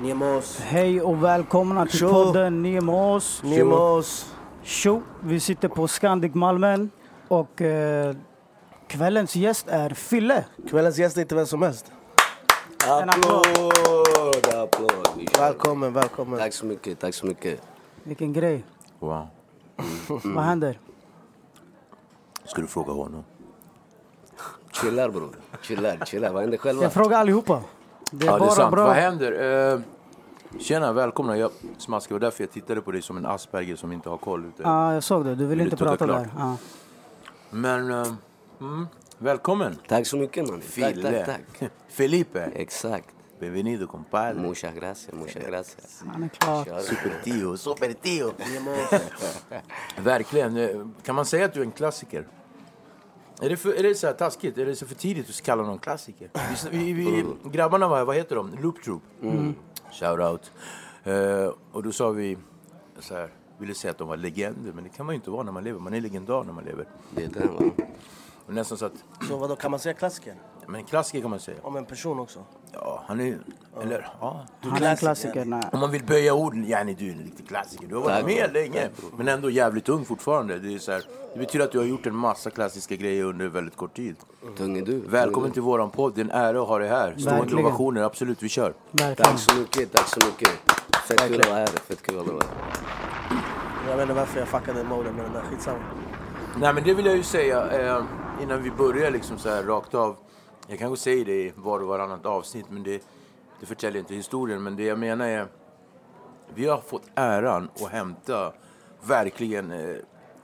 Nemos. Hej och välkomna till Tjo. podden Nemos. Nemos. Tjo! Vi sitter på Scandic Malmen och eh, kvällens gäst är Fille. Kvällens gäst är inte vem som helst. En applåd. Välkommen, välkommen. Tack så mycket, tack så mycket. Vilken grej. Wow. Vad händer? Ska du fråga honom? Chillar bror. Chillar, chillar. Vad händer själva? Jag frågar allihopa. Det är Ja, det bara är sant. bra. Vad händer? Eh, tjena, välkomna. Jag smaskar. Och därför jag tittade på dig som en Asperger som inte har koll. Ute. Ja, jag såg det. Du vill Vill inte prata klart? där. Ja. Men, eh, mm, välkommen. Tack så mycket man. Tack, Fille. tack, tack. Felipe. Exakt. Bienvenido, compadre. Muchas gracias, muchas gracias. Han är klar. Kör. Super tio, super tio. Verkligen. Eh, Kan man säga att du är en klassiker? Är det, för, är det så här taskigt? Är det så för tidigt att kalla någon klassiker? Vi, vi, vi, grabbarna, vad, vad heter de? Loop Troop. Shout out. Eh, och då sa vi så här, ville säga att de var legender, men det kan man ju inte vara när man lever. Man är legendar när man lever. Det är det va? Och nästan så att, Så vad då kan man säga klassiker? Men en klassiker kan man säga. Om en person också? Ja, han är eller ja. Han är en klassiker. Nej. Om man vill böja orden, yani du är en riktig klassiker. Du har varit Tack, med länge, men ändå jävligt ung fortfarande. Det, är så här, det betyder att du har gjort en massa klassiska grejer under väldigt kort tid. Tung är du. Välkommen till våran podd, det är en ära att ha dig här. Stående Verkligen. ovationer, absolut, vi kör. Verkligen. Tack så mycket, tack så mycket. Fett kul att vara här. Fett kul att vara här. Jag vet inte varför jag fuckade moden med den där, skitsamma. Nej men det vill jag ju säga eh, innan vi börjar liksom så här rakt av. Jag kanske säger det i var och varannat avsnitt men det, det förtäljer inte historien. Men det jag menar är, vi har fått äran att hämta verkligen eh,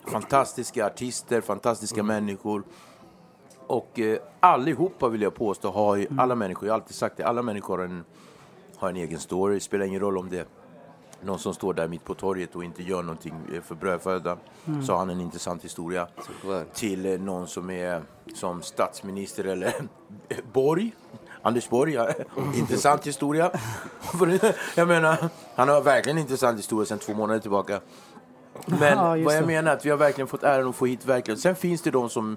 fantastiska artister, fantastiska människor. Och eh, allihopa vill jag påstå har ju, alla människor, jag har alltid sagt det, alla människor har en, har en egen story. Det spelar ingen roll om det någon som står där mitt på torget och inte gör någonting eh, för brödfödan. Så har han en intressant historia. Till eh, någon som är som statsminister eller Borg. Anders Borg, ja. intressant historia. Jag menar, han har verkligen en intressant historia sedan två månader tillbaka. Men Ja, vad jag menar är att vi har verkligen fått äran att få hit verkligen. Sen finns det de som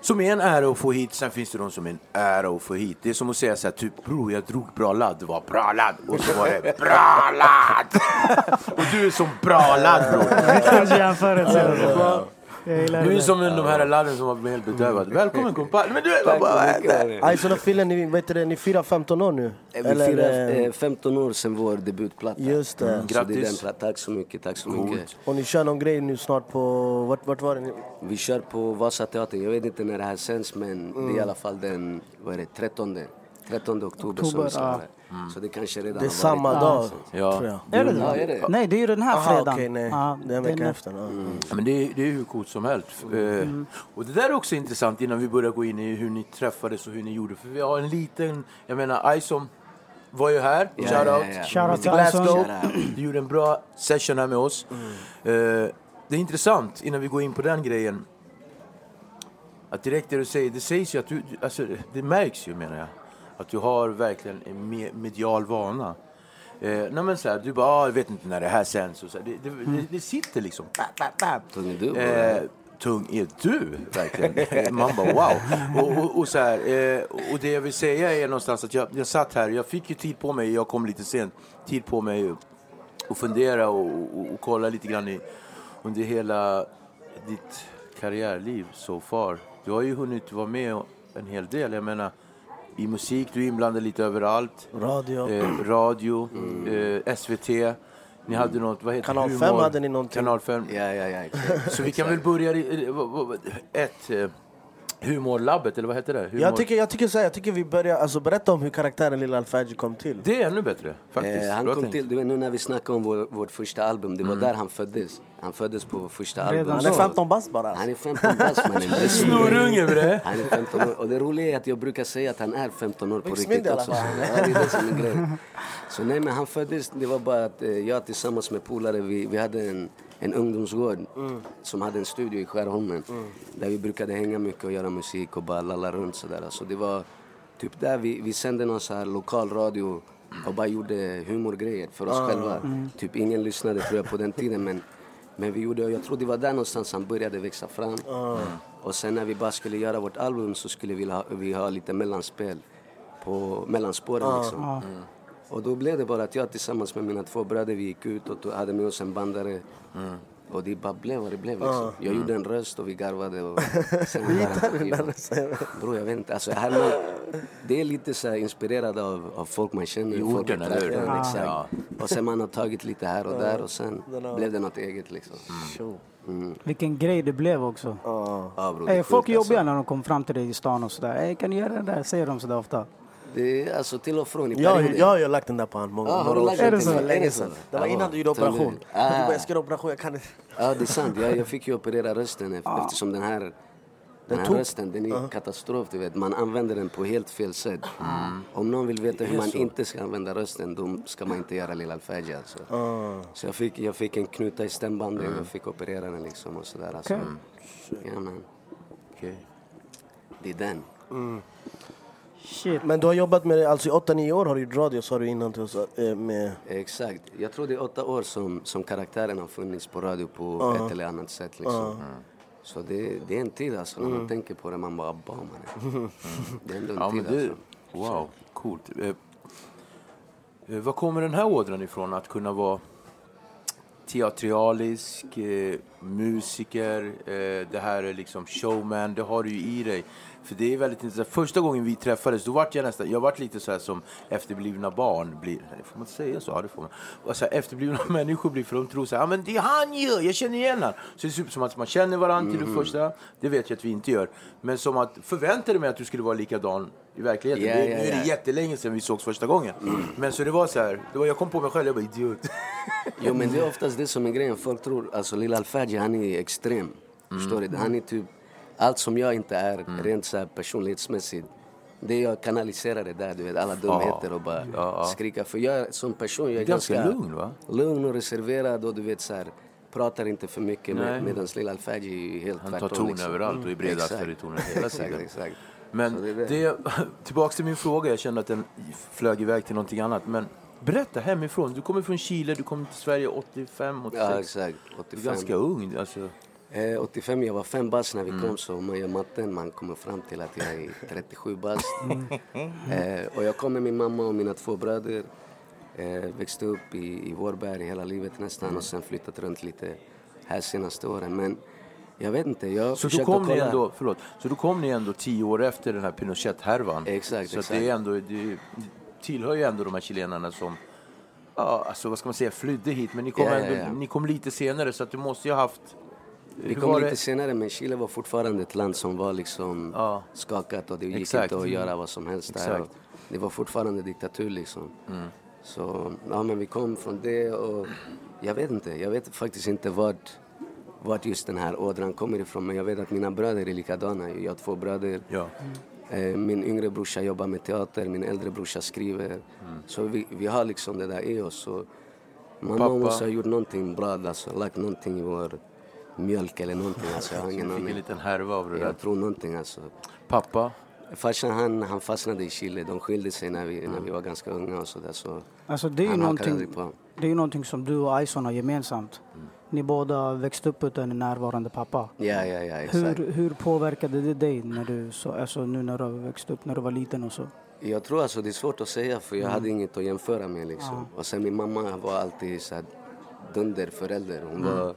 som är en ära att få hit, sen finns det de som är en ära att få hit. Det är som att säga så här, typ bror jag drog bra ladd, det var bra ladd. Och så var det bra ladd! och du är som bra ladd bror. Jag gillar Du är det. som de här ladden som var helt bedövad. Välkommen kompadre. Men du vad händer? Aj, så då Fille, ni, vet du, det, ni firar 15 år nu? Vi firar eh, eh, 15 år sedan vår debutplatta. Just det. Så det är den Grattis. platta. Tack så mycket, tack så mycket. Och ni kör någon grej nu snart på... Vart, vart var det? ni- Vi kör på Vasateatern. Jag vet inte när det här sänds men det är i alla fall den vad är det, 13, 13 oktober, som Oktober, vi ska ja. vara. Så det kanske redan Det är har samma varit. dag, Ja. tror jag. Är det Ja, är det? Nej, det är ju den här Aha, fredagen. okej, nej. Ja, det är en vecka efter. Ja. Men det är, det är hur coolt som helst. Eh, Och det där är också intressant innan vi börjar gå in i hur ni träffades och hur ni gjorde. För vi har en liten, jag menar Ison var ju här, Ja, shout ja, out. ja. Shout out Till till Ison. Glasgow. Du gjorde en bra session här med oss. Eh, det är intressant innan vi går in på den grejen. Att direkt det du säger, det sägs ju att du, alltså det märks ju menar jag. Att du har verkligen en me- medial vana. Eh, nej men så här, du bara, ah, jag vet inte när det här sänds. Och så här, det, det, det, det sitter liksom. Bap, bap, bap. Tung är du. Eh, tung är du, verkligen. Man bara wow. Och, och, och, så här, eh, och det jag vill säga är någonstans att jag, jag satt här, jag fick ju tid på mig, jag kom lite sent, tid på mig att fundera och, och, kolla lite grann i, under hela ditt karriärliv so far. Du har ju hunnit vara med en hel del. Jag menar, i musik, du är inblandad lite överallt. Radio. Eh, radio, eh, SVT. Ni hade något, vad heter Kanal humor? 5 hade ni någonting. Kanal 5. Ja, ja, ja. exakt. Så vi kan väl börja... i- Ett, eh, Humorlabbet, eller vad heter det? Humor... Jag tycker, jag tycker så här, jag tycker vi börjar, alltså berätta om hur karaktären Lilla Alfaji kom till. Det är ännu bättre, faktiskt. Eh, han Bra kom tänkt. till, du vet nu när vi snackade om vår, vårt första album, det var där han föddes. Han föddes på första Redan album. Han är så. 15 bast bara. Han är 15 bast mannen. Snorunge bre! Han är 15 år. Och det roliga är att jag brukar säga att han är 15 år på riktigt också. Ja, det är det som är grejen. Så nej men han föddes, det var bara att eh, jag tillsammans med polare, vi, vi hade en, en ungdomsgård som hade en studio i Skärholmen. Där vi brukade hänga mycket och göra musik och bara lalla runt sådär. Så det var typ där vi, vi sände någon så här lokal radio och bara gjorde humorgrejer för oss själva. Typ ingen lyssnade tror jag på den tiden men men vi gjorde, jag tror det var där någonstans han började växa fram. Och sen när vi bara skulle göra vårt album så skulle vi ha, vi ha lite mellanspel på mellanspåren liksom. Och då blev det bara att jag tillsammans med mina två bröder vi gick ut och hade med oss en bandare. Och det bara blev vad det blev liksom. Jag gjorde en röst och vi garvade och sen var det en skiva. Bro, jag vet inte. Alltså, här man, det är lite så här inspirerad av, av folk man känner. I folk orten, eller hur? Ja. Exakt. Ja. Och sen man har tagit lite här och där och sen blev det något eget liksom. Vilken grej det blev också. Ja, bro, det är folk sjukt, alltså. jobbiga när de kommer fram till dig i stan och sådär. Hey, kan du göra det där? Säger de sådär ofta. Det är alltså till och från i Jag, perioder. jag har ju lagt den där på honom många Ja, har några du år sedan. länge Är det sedan. så? Det var innan du gjorde operation. Ah. Du bara, jag ska göra operation, jag kan inte. Ja, det är sant. Jag, jag fick ju operera rösten ef- eftersom den här, den här rösten den är katastrof. Du vet. Man använder den på helt fel sätt. Om någon vill veta hur man inte ska använda rösten, då ska man inte göra Lilla Alfaji. Alltså. Så jag fick, jag fick en knuta i stämbanden, jag fick operera den liksom och sådär. Alltså. Okej. Ja, men, Okej. det är den. Shit. Men du har jobbat med det, alltså i 8-9 år har du gjort radio sa du innan till oss. eh, Med, Exakt. Jag tror det är åtta år som, som karaktären har funnits på radio på ett eller annat sätt. Liksom. Så det, det är en tid alltså. När man tänker på det, man bara bah man. Det är ändå en Ja, tid men det, alltså. wow, coolt. Eh, eh, var kommer den här ådran ifrån? Att kunna vara teatralisk, eh, musiker, eh, det här är liksom showman, det har du ju i dig. För det är väldigt intressant. Första gången vi träffades, då vart jag nästan, jag vart lite så här som efterblivna barn blir. Får man inte säga så? Ja, det får man. Och så här, efterblivna människor blir, för de tror så här, ja men det är han ju, jag känner igen han. Så det ser ut som att man känner varandra till det första, det vet jag att vi inte gör. Men som att förväntade mig att du skulle vara likadan i verkligheten. Ja, det, ja, nu är det jättelänge sedan vi sågs första gången. Men så det var så här, det var, jag kom på mig själv, jag bara idiot. Jo men det är oftast det som är grejen. Folk tror, alltså Lilla Alfaji han är extrem. Förstår du? Han är typ, allt som jag inte är, rent så här personlighetsmässigt. Det jag kanaliserar det där, du vet, alla dumheter och bara ja. skrika. För jag som person, jag är Ganska ganska, lugn, va? Lugn och reserverad och du vet så här, pratar inte för mycket med, medan Lilla Alfaji är helt Han tar tvärtom. ton liksom. överallt och är bredaxlad i Exakt. tonen hela tiden. exakt. Men det det. tillbaks till min fråga, jag kände att den flög iväg till någonting annat. Men berätta hemifrån, du kommer från Chile, du kom till Sverige 85, 86. Ja exakt, Du är 85. ganska ung. Alltså. Eh, 85, jag var fem bast när vi Mm. kom så om man gör matten man kommer fram till att jag är 37 bast. Mm. eh, och jag kom med min mamma och mina två bröder. Eh, växte upp i, i Vårberg hela livet nästan Mm. och sen flyttat runt lite här senaste åren. Men jag vet inte, jag Så, försökte kom kolla. ändå, förlåt, så då kom ni ändå tio år efter den här Pinochet-härvan. Exakt, så exakt. det är ändå, det tillhör ju ändå de här chilenarna som, ja, alltså vad ska man säga, flydde hit. Men ni kom, Ja, ja, ändå, ja. ni kom lite senare så att du måste ju ha haft... Vi kom lite det? senare men Chile var fortfarande ett land som var liksom Ja. skakat och det gick Exakt. inte att göra vad som helst där. Exakt. Mm. Och det var fortfarande diktatur liksom. Så ja, men vi kom från det och jag vet inte, jag vet faktiskt inte vart, vart just den här ådran kommer ifrån men jag vet att mina bröder är likadana. Jag har två bröder. Ja. Eh, Min yngre brorsa jobbar med teater, min äldre brorsa skriver. Så vi, vi har liksom det där i oss. Mamma Pappa? måste ha gjort någonting bra, alltså lagt någonting i vår mjölk eller någonting. Alltså, jag har ingen fick en aning. liten härva av det där. Jag tror någonting alltså. Pappa? Farsan han, han fastnade i Chile, de skilde sig när vi, när vi var ganska unga och sådär. Så Alltså det är ju han hakade någonting, aldrig på. det är ju någonting som du och Ison har gemensamt. Ni båda växte upp utan en närvarande pappa. Ja, ja, ja, exakt. Hur, hur påverkade det dig när du, så, alltså nu när du har växt upp, när du var liten och så? Jag tror alltså det är svårt att säga för jag hade inget att jämföra med liksom. Och sen min mamma var alltid så här dunderförälder. Hon var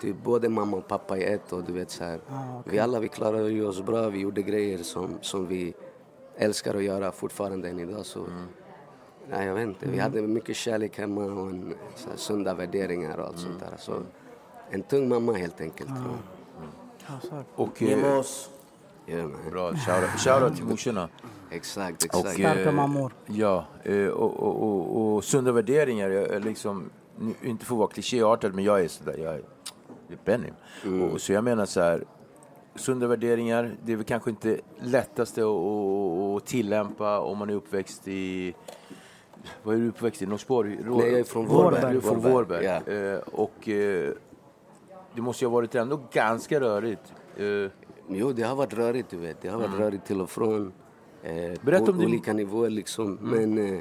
typ både mamma och pappa i ett och du vet så här. Vi alla vi klarade ju oss bra, vi gjorde grejer som, som vi älskar att göra fortfarande än idag så. Nej, jag vet inte. Vi hade mycket kärlek hemma och en, så här, sunda värderingar och allt sånt där. Så, en tung mamma helt enkelt. tror jag. Ja, så. Och, Ge eh. Yeah. Bra. Shoutout shout till morsorna. Exakt, Och, exakt. Starka eh, mammor. Ja, eh, och, och, och, och sunda värderingar. Jag, liksom, nu- inte för att vara klichéartad, men jag är sådär. Jag är Benny. Och, så jag menar så här. Sunda värderingar, det är väl kanske inte lättaste att, att, att tillämpa om man är uppväxt i... Vad är du uppväxt i? Norsborg? Rå- Nej, jag är från Vårberg. Du är från Vårberg, Vårberg. ja. Eh, och eh, det måste ju ha varit ändå ganska rörigt. Eh, Jo, det har varit rörigt, du vet. Det har varit rörigt till och från. Eh, Berätta på om din- olika nivåer liksom. Men, eh,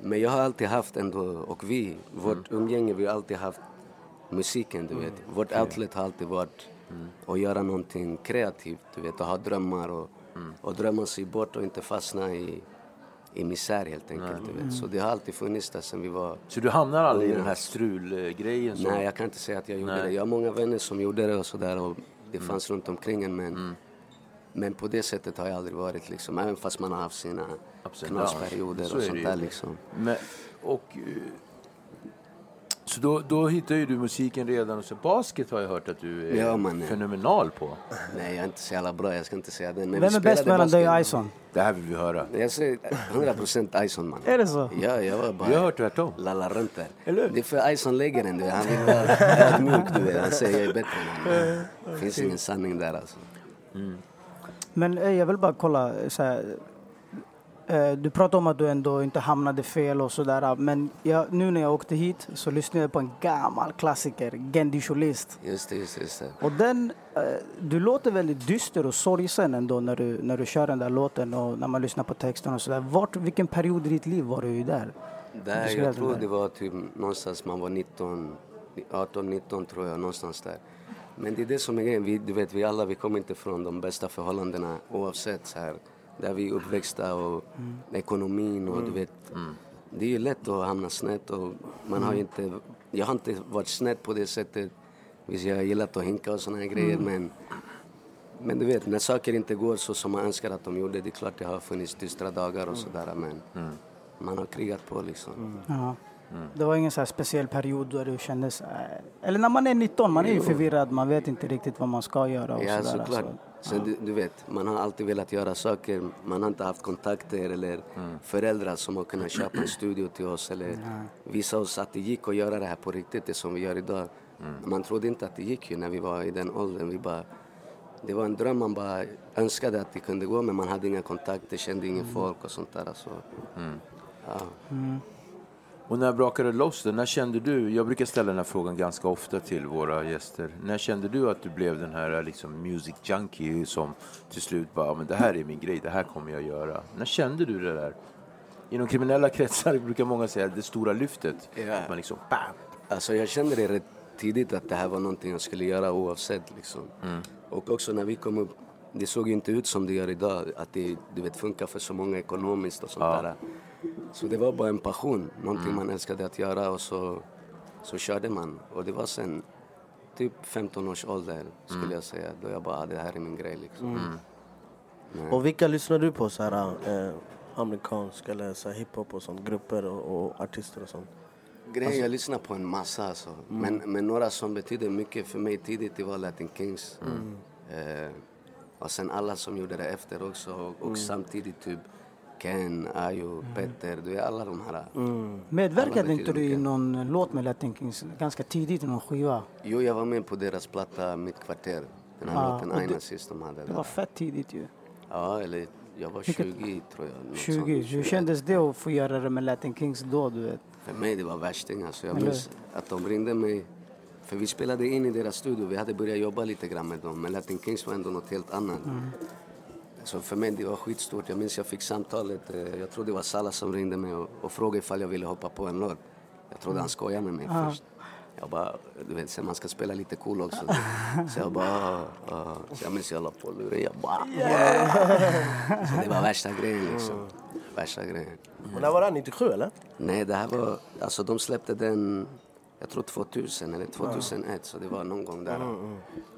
men jag har alltid haft ändå, och vi, vårt umgänge, vi har alltid haft musiken, du vet. Vårt outlet har alltid varit att göra någonting kreativt, du vet. Att ha drömmar och, och drömma sig bort och inte fastna i, i misär helt enkelt, du vet. Så det har alltid funnits där sen vi var så du hamnar aldrig i den här strulgrejen? Nej, jag kan inte säga att jag gjorde Nej. det. Jag har många vänner som gjorde det och sådär och det fanns runt omkring en men, men på det sättet har jag aldrig varit liksom. Även fast man har haft sina Absolut. knasperioder och sånt där liksom. Men, och, eh, så då, då hittar ju du musiken redan. Och så basket har jag hört att du är Ja, man. fenomenal på. Nej, jag är inte så jävla bra, jag ska inte säga det. Men Vem är bäst mellan dig och. Ison? Det här vill vi höra. Jag säger 100% Ison man. Är det så? Ja, jag var bara... Vi har hört tvärtom. Lalla runt där. Eller? Det är för Ison lägger den, du. Han vill vara ödmjuk, du vet. Han säger jag är bättre än honom. Det finns ingen sanning där alltså. Men eh, jag vill bara kolla, så här, eh, du pratar om att du ändå inte hamnade fel och sådär. Men jag, nu när jag åkte hit så lyssnade jag på en gammal klassiker, Cholist. Just det, just. Just det. Och den, eh, du låter väldigt dyster och sorgsen ändå när du, när du kör den där låten och när man lyssnar på texten och sådär. Vart, vilken period i ditt liv var du där? Där, Du jag tror där. det var typ någonstans man var 19, 18, 19 tror jag, någonstans där. Men det är det som är grejen, vi, du vet vi alla vi kommer inte från de bästa förhållandena oavsett så här. Där vi är uppväxta och Mm. ekonomin och du vet. Det är ju lätt att hamna snett och man har ju Mm. inte, jag har inte varit snett på det sättet. Visst jag har gillat att hinka och såna här grejer Mm. men men du vet, när saker inte går så som man önskar att de gjorde, det är klart det har funnits dystra dagar och sådär men man har krigat på liksom. Ja. Det var ingen så här speciell period då du kände så här, Eller när man är 19, man är ju förvirrad, man vet inte riktigt vad man ska göra och Ja, sådär. såklart. Så, Sen du, du vet, man har alltid velat göra saker. Man har inte haft kontakter eller föräldrar som har kunnat köpa en studio till oss eller visa oss att det gick att göra det här på riktigt, det som vi gör idag. Man trodde inte att det gick ju när vi var i den åldern. Vi bara, det var en dröm man bara önskade att det kunde gå men man hade inga kontakter, kände ingen folk och sånt där. Alltså. Ja. Och när brakade det loss? När kände du, jag brukar ställa den här frågan ganska ofta till våra gäster. När kände du att du blev den här liksom, music junkie som till slut bara, men det här är min grej, det här kommer jag göra. När kände du det där? Inom kriminella kretsar brukar många säga det stora lyftet. Ja. Att man liksom, bam! Alltså jag kände det rätt tidigt att det här var någonting jag skulle göra oavsett liksom. Och också när vi kom upp, det såg inte ut som det gör idag, att det du vet, funkar för så många ekonomiskt och sånt där. Så det var bara en passion, någonting man älskade att göra och så, så körde man. Och det var sen typ 15 års ålder skulle jag säga, då jag bara, ah, det här är min grej liksom. Och vilka lyssnar du på? Så här, eh, amerikansk eller så här, hiphop och sånt? Grupper och, och artister och sånt? Grejen, jag lyssnar på en massa alltså. Men, men några som betyder mycket för mig tidigt, det var Latin Kings. Eh, och sen alla som gjorde det efter också. Och, och samtidigt typ Ken, Ayo, Petter, du vet alla de här. Medverkade Alla inte du i någon låt med Latin Kings ganska tidigt i någon skiva? Jo, jag var med på deras platta Mitt kvarter. Den här Ja, låten Aina sist de hade. Det var Där. fett tidigt ju. Ja, eller jag var 20 tror jag. något 20. sånt. Hur 21. kändes det att få göra det med Latin Kings då, du vet? För mig det var värsting alltså. Jag minns att de ringde mig. För vi spelade in i deras studio. Vi hade börjat jobba lite grann med dem. Men Latin Kings var ändå något helt annat. Så för mig det var skitstort. Jag minns jag fick samtalet. eh, Jag tror det var Salla som ringde mig och, och frågade ifall jag ville hoppa på en låt. Jag trodde han skojade med mig först. Jag bara, du vet, man ska spela lite cool också. Så jag bara, ah. Så jag minns jag la på luren. Jag bara, Så det var värsta grejen liksom. Värsta grejen. Och när var det? 97 eller? Nej, det här var... Alltså de släppte den, jag tror 2000 eller 2001, så det var någon gång där.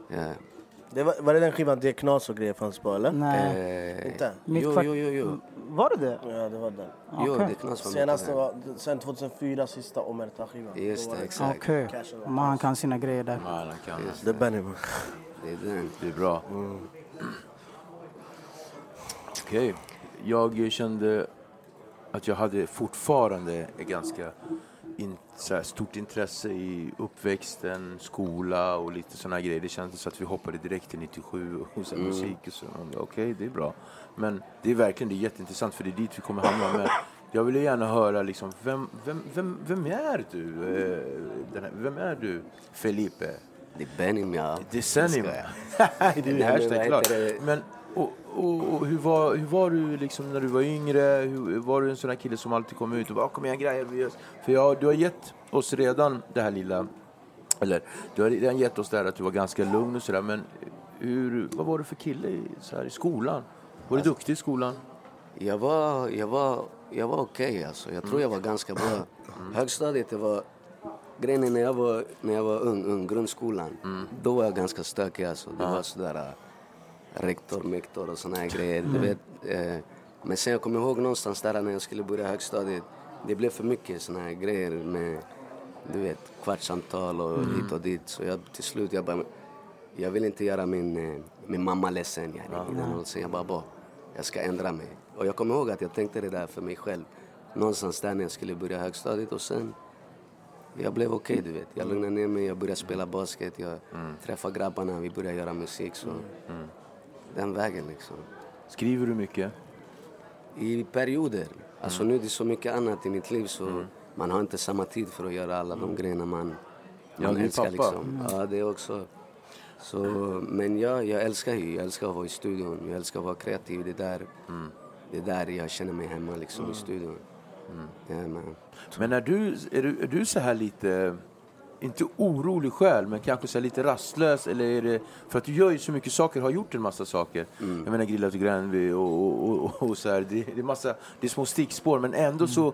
Ja. Det var, var det den skivan det knas och grejer fanns på eller? Nej. Eh, Inte? Mitt jo, kvart- jo, jo, jo. Var det det? Ja, det var den. Jo, Okej. det knas var Senaste var, sen 2004, sista Omerta-skivan. Just det, exakt. Okej. Cash and Men han kan sina grejer där. Ja, kan. Det är Benny man. Det är den. Det är bra. Okej. Jag kände att jag hade fortfarande ett ganska in, så här, stort intresse i uppväxten, skola och lite sådana grejer. Det kändes som att vi hoppade direkt till 97 och sen musik och så. Okej, okay, det är bra. Men det är verkligen det är jätteintressant för det är dit vi kommer hamna. Men jag vill gärna höra liksom, vem, vem, vem, vem är du? Eh, här, vem är du, Felipe? Det är Benim, ja. Decennium. det är hashtag klart. Men, och, och, och, hur, var, hur var du liksom när du var yngre? Hur, var du en sån här kille som alltid kom ut och bara kom igen grejer? För jag, du har gett oss redan det här lilla, eller du har redan gett oss det här att du var ganska lugn och sådär. Men hur, vad var du för kille i, så här, i skolan? Var du alltså, duktig i skolan? Jag var, jag var, jag var okej okay, alltså. Jag tror jag var ganska bra. Mm. Högstadiet, var grejen är när jag var, när jag var ung, ung grundskolan, mm. då var jag ganska stökig alltså. Det var sådär rektor, mektor och såna här grejer. Mm. Du vet, eh, men sen jag kommer ihåg någonstans där när jag skulle börja högstadiet, det blev för mycket såna här grejer med du vet, kvartssamtal och mm. hit och dit. Så jag, till slut jag bara, jag vill inte göra min, eh, min mamma ledsen. Yani, mm. Så jag bara, bara, jag ska ändra mig. Och jag kommer ihåg att jag tänkte det där för mig själv. Någonstans där när jag skulle börja högstadiet och sen jag blev okej, okay, du vet. Jag lugnade ner mig, jag började spela basket, jag mm. träffade grabbarna, vi började göra musik. Så. Mm den vägen liksom. Skriver du mycket? I perioder. Alltså mm. nu är det så mycket annat i mitt liv så mm. man har inte samma tid för att göra alla de mm. grejerna man, man ja, älskar. Pappa. Liksom. Mm. Ja, det också. Så, men jag, jag älskar ju, jag älskar att vara i studion, jag älskar att vara kreativ. Det är där, mm. det är där jag känner mig hemma liksom, i studion. Mm. Ja, men. men är du, är, du, är du så här lite inte orolig själv, men kanske så lite rastlös? Eller är det, för att du gör ju så mycket saker, har gjort en massa saker. Mm. Jag menar Grillat och Gränby och, och, och, och, så här. Det, det, är massa, det är små stickspår, men ändå mm. så,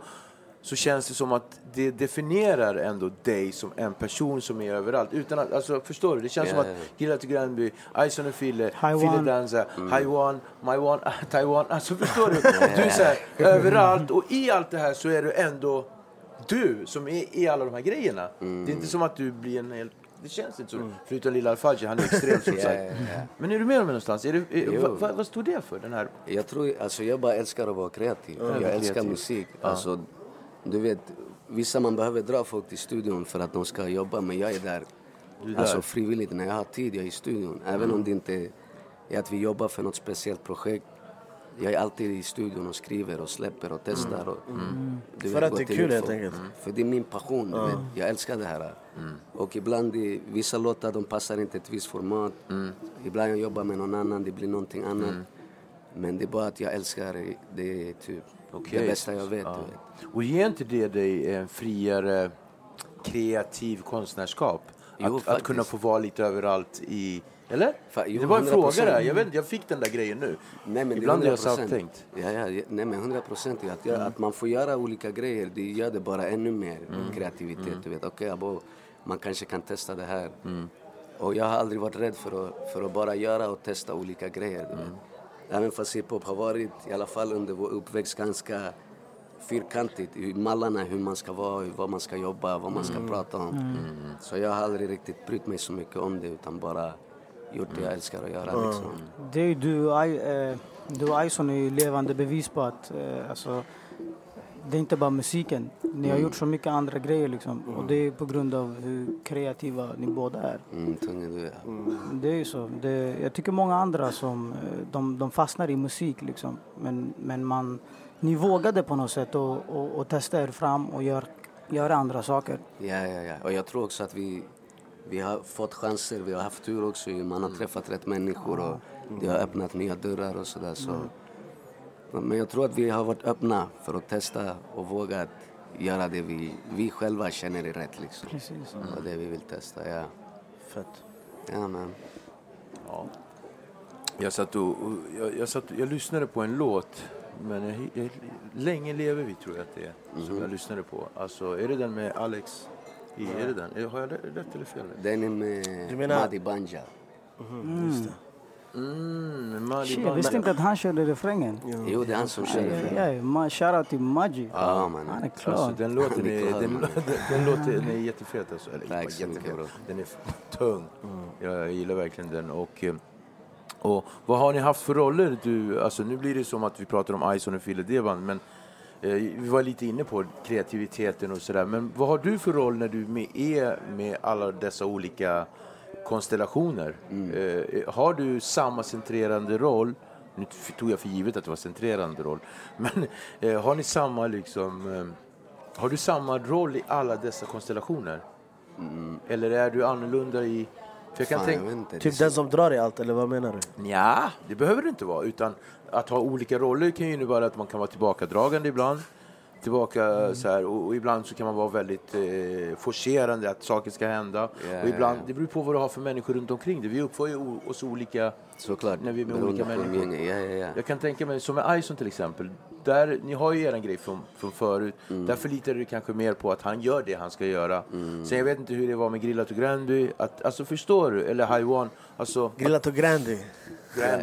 så känns det som att det definierar ändå dig som en person som är överallt. Utan att, alltså, förstår du? Det känns yeah. som att Grillat och Gränby, Ison och Fille, Fille Danza, mm. Taiwan, Maiwan, Taiwan. Alltså förstår du? Du är så här, överallt och i allt det här så är du ändå du som är i alla de här grejerna. Mm. Det är inte som att du blir en helt det känns inte så. Mm. Förutom lilla Alfaji, han är extrem som sagt. yeah, yeah. Men är du med mig någonstans? Är det, är, vad, vad, står det för? Den här? Jag tror, alltså jag bara älskar att vara kreativ. Mm. Jag kreativ. älskar musik. Ja. Alltså, du vet, vissa man behöver dra folk till studion för att de ska jobba, men jag är där, är där. Alltså frivilligt. När jag har tid, jag är i studion. Även mm. om det inte är att vi jobbar för något speciellt projekt jag är alltid i studion och skriver och släpper och testar. Och, mm. mm. Du för att det är kul helt enkelt? Mm. För det är min passion. Mm. Vet, jag älskar det här. Mm. Och ibland, i, vissa låtar de passar inte ett visst format. Mm. Ibland jag jobbar med någon annan, det blir någonting annat. Men det är bara att jag älskar det. Det är typ okay. det bästa jag vet. Ja. Och ger inte det dig en friare kreativ konstnärskap? Jo, att, att kunna få vara lite överallt i eller? Fa, jo, det var en fråga där. Jag, vet, jag fick den där grejen nu. Nej, men Ibland är jag så tänkt. Ja, ja, nej, men 100 procent. Att, mm. att man får göra olika grejer, det gör det bara ännu mer mm. kreativitet. Mm. Du vet, okay, man kanske kan testa det här. Mm. Och jag har aldrig varit rädd för att, för att bara göra och testa olika grejer. Du vet. Mm. Även fast hiphop har varit, i alla fall under vår uppväxt, ganska fyrkantigt i mallarna hur man ska vara, vad man ska jobba, vad man ska mm. prata om. Så jag har aldrig riktigt brytt mig så mycket om det utan bara gjort det jag älskar att göra. Liksom. Det är du, eh, du och Ison är levande bevis på att eh, alltså, det är inte bara musiken. Ni har mm. gjort så mycket andra grejer liksom. Mm. Och det är på grund av hur kreativa ni båda är. Mm, du, mm. Det är ju så. Det, jag tycker många andra som, eh, de, de fastnar i musik liksom. Men, men man, ni vågade på något sätt och, och, och testa er fram och gör, göra andra saker. Ja, ja, ja. Och jag tror också att vi, vi har fått chanser, vi har haft tur också. Man har mm. träffat rätt människor och det har öppnat nya dörrar och sådär. Så. Men jag tror att vi har varit öppna för att testa och våga göra det vi, vi själva känner är rätt. Liksom. Precis. Mm. Och det vi vill testa, ja. Fett. Ja, men. Ja. Jag, satt och, och jag, jag, satt, jag lyssnade på en låt, men jag, jag, Länge lever vi tror jag att det är, mm. som jag lyssnade på. Alltså, är det den med Alex i, är det den? Har jag rätt eller fel? Den är med menar... Madi Banja. Mm. Just det. Mm, Shit, jag visste inte att han körde refrängen. Jo, det är han som kör refrängen. Ja, shoutout till Maji. Ja, man. Han är klar. Alltså, den låten är, den, den, den låten är jättefet. Alltså. Eller, Tack jättefet. Den är tung. Mm. Jag gillar verkligen den. Och, eh, Och vad har ni haft för roller? Du, alltså nu blir det som att vi pratar om Ison och Fille Devan, men vi var lite inne på kreativiteten och sådär. Men vad har du för roll när du med, är med alla dessa olika konstellationer? Eh, har du samma centrerande roll? Nu tog jag för givet att det var centrerande roll. Men eh, har ni samma liksom... Eh, har du samma roll i alla dessa konstellationer? Eller är du annorlunda i... För jag kan Fan, tänka... jag inte. Typ den som drar i allt, eller vad menar du? Ja, det behöver det inte vara. Utan att ha olika roller kan ju innebära att man kan vara tillbakadragande ibland. Tillbaka Mm. så här, och, och ibland så kan man vara väldigt eh, forcerande, att saker ska hända. Ja, och ibland, ja. det beror på vad du har för människor runt omkring dig. Vi uppför ju oss olika Såklart. när vi är med beroende olika människor. Ja, ja, ja. Jag kan tänka mig, som med Ison till exempel. Där, ni har ju er grej från, från förut. Mm. Där förlitar du kanske mer på att han gör det han ska göra. Sen jag vet inte hur det var med Grillat och Granby. Att, alltså förstår du? Eller Haiwan. Alltså, Grillat och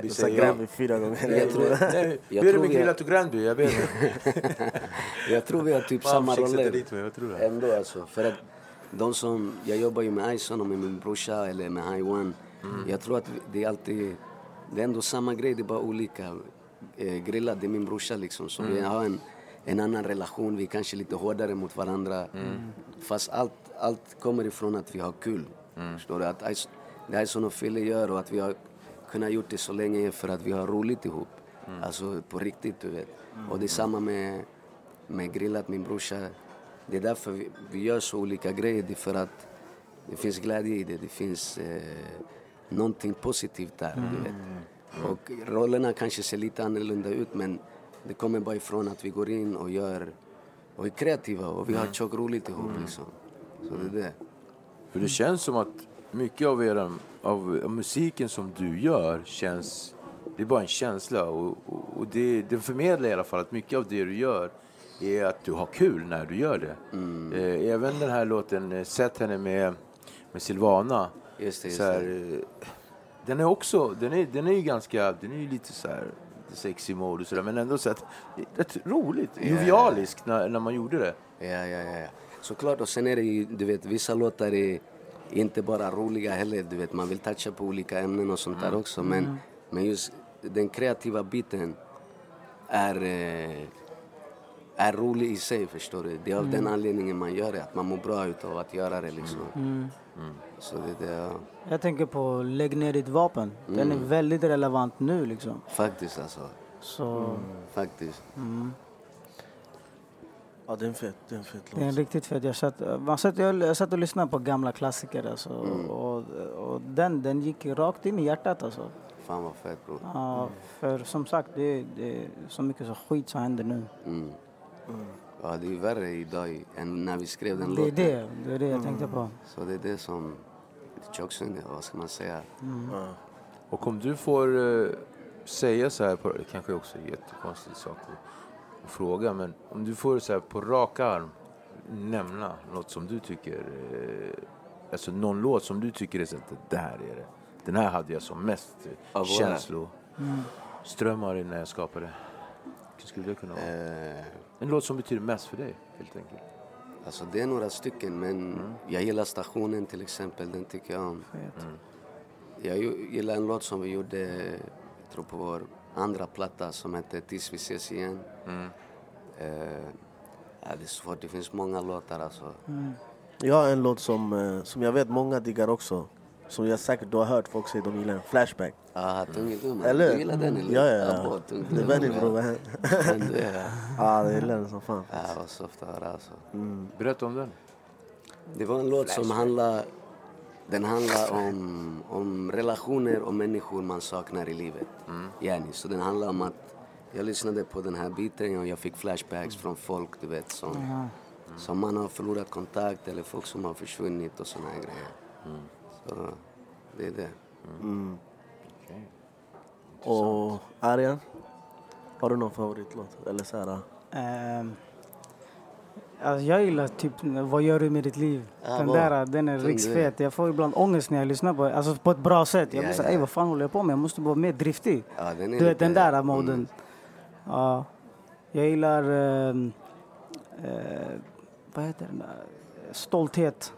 Jag sa säger jag. Granby fyra gånger. Jag tror- Nej, Jag hur är det tror med Grillat och Gränby? Jag vet inte. Jag tror vi har typ samma roller. Ändå alltså. För att de som, jag jobbar ju med Ison och med min brorsa eller med Haiwan. Jag tror att det är alltid, det är ändå samma grej, det är bara olika. Eh, grilla, det är min brorsa liksom. Så vi har en, en annan relation, vi är kanske lite hårdare mot varandra. Fast allt, allt kommer ifrån att vi har kul. Förstår du? Att det Ison och Fille gör och att vi har kunnat gjort det så länge är för att vi har roligt ihop. Alltså på riktigt, du vet. Och det är samma med med grillat, min brorsa. Det är därför vi, vi gör så olika grejer. Det är för att det finns glädje i det. Det finns eh, någonting positivt där. Du vet. Och rollerna kanske ser lite annorlunda ut men det kommer bara ifrån att vi går in och gör och är kreativa och vi har tjockt roligt ihop liksom. Så det är det. För det känns som att mycket av, er, av, av musiken som du gör känns... Det är bara en känsla och, och, och det, det förmedlar i alla fall att mycket av det du gör är att du har kul när du gör det. Eh, även den här låten, eh, Sätt henne med, med Silvana. Just det, just så här, eh, den är också, den är, den är ju ganska, den är ju lite så här sexy mode och sådär men ändå så att, rätt roligt, jovialiskt när, när man gjorde det. Ja, ja, ja. Såklart, och sen är det ju, du vet, vissa låtar är inte bara roliga heller. Du vet, man vill toucha på olika ämnen och sånt där också. Men, men just den kreativa biten är, eh, är rolig i sig, förstår du. Det är av den anledningen man gör det, att man mår bra utav att göra det liksom. Så det, det ja. Jag tänker på Lägg ner ditt vapen. Den är väldigt relevant nu liksom. Faktiskt alltså. Så Faktiskt. Ja, det är en fet, det är en fet det är en låt. riktigt fet. Jag satt, man satt, jag, jag satt och lyssnade på gamla klassiker alltså. Och, och den, den gick rakt in i hjärtat alltså. Fan vad fett bror. Ja, för som sagt, det, det är så mycket så skit som händer nu. Mm. Ja, det är värre idag än när vi skrev den Det är låten. det, det är det jag tänkte på. Så det är det som tjocksynd vad ska man säga? Och om du får eh, säga så här, på, det kanske också är en jättekonstig sak att, att fråga, men om du får så här på rak arm nämna något som du tycker, eh, alltså någon låt som du tycker är så att det där är det. Den här hade jag som mest Av våra? känslor. Strömmar i när jag skapade. Skulle det kunna vara? Eh, En låt som betyder mest för dig, helt enkelt. alltså det är några stycken men Mm. jag gillar stationen till exempel, den tycker jag om. Fet. Jag ju- gillar en låt som vi gjorde, jag tror på vår andra platta som heter Tills vi ses igen. Mm. Eh, ja, det är svårt, det finns många låtar alltså. Jag har en låt som, eh, som jag vet många diggar också. Som jag säkert du har hört folk säga de gillar. Flashback. Ah, Tung i. Eller? Du gillar den eller? Ja, ja, ja. Det är dummen, Benny ja. jag gillar den som fan. Ja, vad soft att höra alltså. Berätta om den. Det var en låt som handlar, den handlar om, om relationer och människor man saknar i livet. Yani, så den handlar om att jag lyssnade på den här biten och jag fick flashbacks från folk du vet som, som man har förlorat kontakt eller folk som har försvunnit och såna här grejer. Det är det. Och Arjan? Har du någon favoritlåt? Eller så här, Ehm, alltså jag gillar typ Vad gör du med ditt liv? Ja, den där den är Den riksfet. Jag får ibland ångest när jag lyssnar på Alltså på ett bra sätt. Jag Ja, blir såhär, ja. "Ey, vad fan håller jag på med? Jag måste vara mer driftig. Ja, den är Du vet lite- den där mm. moden. Ja. Jag gillar... ehm, eh, vad heter den? där? Stolthet.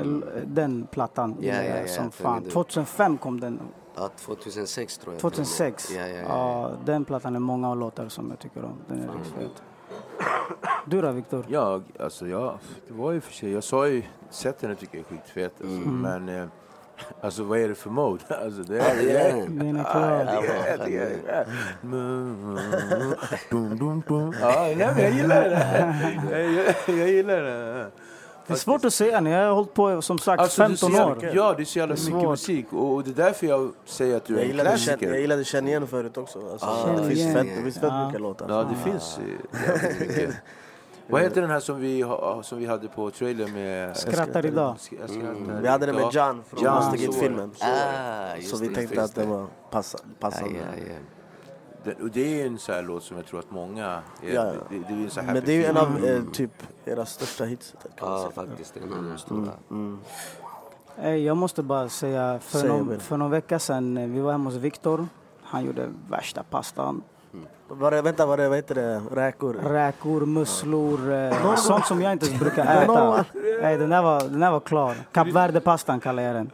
L- Den plattan Ja, ja, ja, som den fan. är du. 2005 kom den. Ja, 2006 tror jag. 2006? Ja, ja, ja. ja. den plattan är många låtar som jag tycker om. Den är riktigt fet. Du då Viktor? Jag, alltså jag, det var ju för sig, jag sa ju, sätten tycker jag är skitfet alltså, Mm. men eh, alltså vad är det för mode? Alltså det Ja, är, det är den. Den. Ja, jag. Ja, gillar det. Jag, jag, jag gillar det. Det är svårt att säga. Ni har hållit på som sagt Alltså, det är 15 så jävla- år. Ja, det är så jävla Det mycket svårt. musik och, och det är därför jag säger att du är Jag en känn, jag klassiker. gillade Känn igen förut också. Alltså, Känn det finns fett, det finns fett Ja. mycket låtar. Ja, det finns jävligt mycket. Vad heter den här som vi, ha- som vi hade på trailer med... Skrattar idag. Jag skrattar Vi hade det med. John från Monster så det. Ah, Så vi det, tänkte just att det var passa, Ja, passande. ja, Den- Och det är en sån här låt som jag tror att många... Är, Ja. det, det är ju en sån här Men det är ju en av eh, typ era största hits. Ja, faktiskt. Det är en av de stora. Ey, jag måste bara säga, för, Säg, någon, för någon vecka sedan, eh, vi var hemma hos Viktor. Han gjorde värsta pastan. Var det, vänta, var det, vad heter det? Räkor? Räkor, musslor, eh, sånt som jag inte ens brukar äta. Ey, den, där var, den där var klar. Kap Verde-pastan kallar jag den.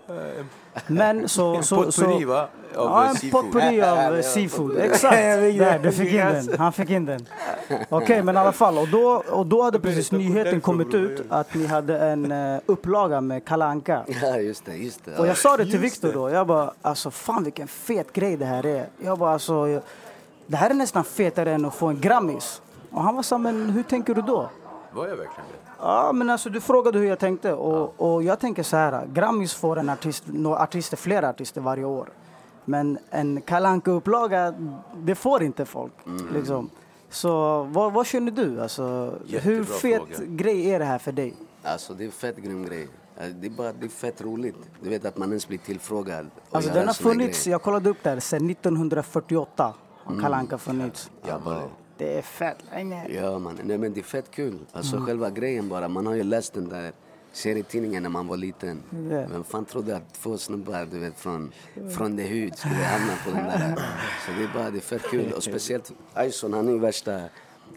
Men så... Så, så va? Av Ja, eh, en seafood. potpurri av eh, seafood. Exakt! Där, du fick in den. Han fick in den. Okej, men i alla fall. Och då, och då hade precis nyheten kommit ut att ni hade en uh, upplaga med Kalle Anka. Ja, just det. Just det. Och jag sa det till Viktor då. Jag bara, alltså fan vilken fet grej det här är. Jag bara, alltså, jag, det här är nästan fetare än att få en Grammis. Och han var så här, men hur tänker du då? Var jag verkligen det? Ja, men alltså du frågade hur jag tänkte och, och jag tänker så här. Grammis får en artist, några artister, flera artister varje år. Men en Kalle upplaga det får inte folk. Liksom. Så vad, vad känner du? Alltså, hur fet fråga. grej är det här för dig? Alltså det är fett grym grej. Alltså, Det är bara det är fett roligt. Du vet att man ens blir tillfrågad. Alltså den har en här funnits, jag kollade upp där, sedan 1948 har Kalle Anka funnits. Ja, Det är fett länge. Ja man, nej men det är fett kul. Alltså själva grejen bara, man har ju läst den där serietidningen när man var liten. Ja. Vem fan trodde att två snubbar du vet från, från The Hud skulle hamna på den där. Så det är bara, det är fett kul. Och speciellt Ison, han är ju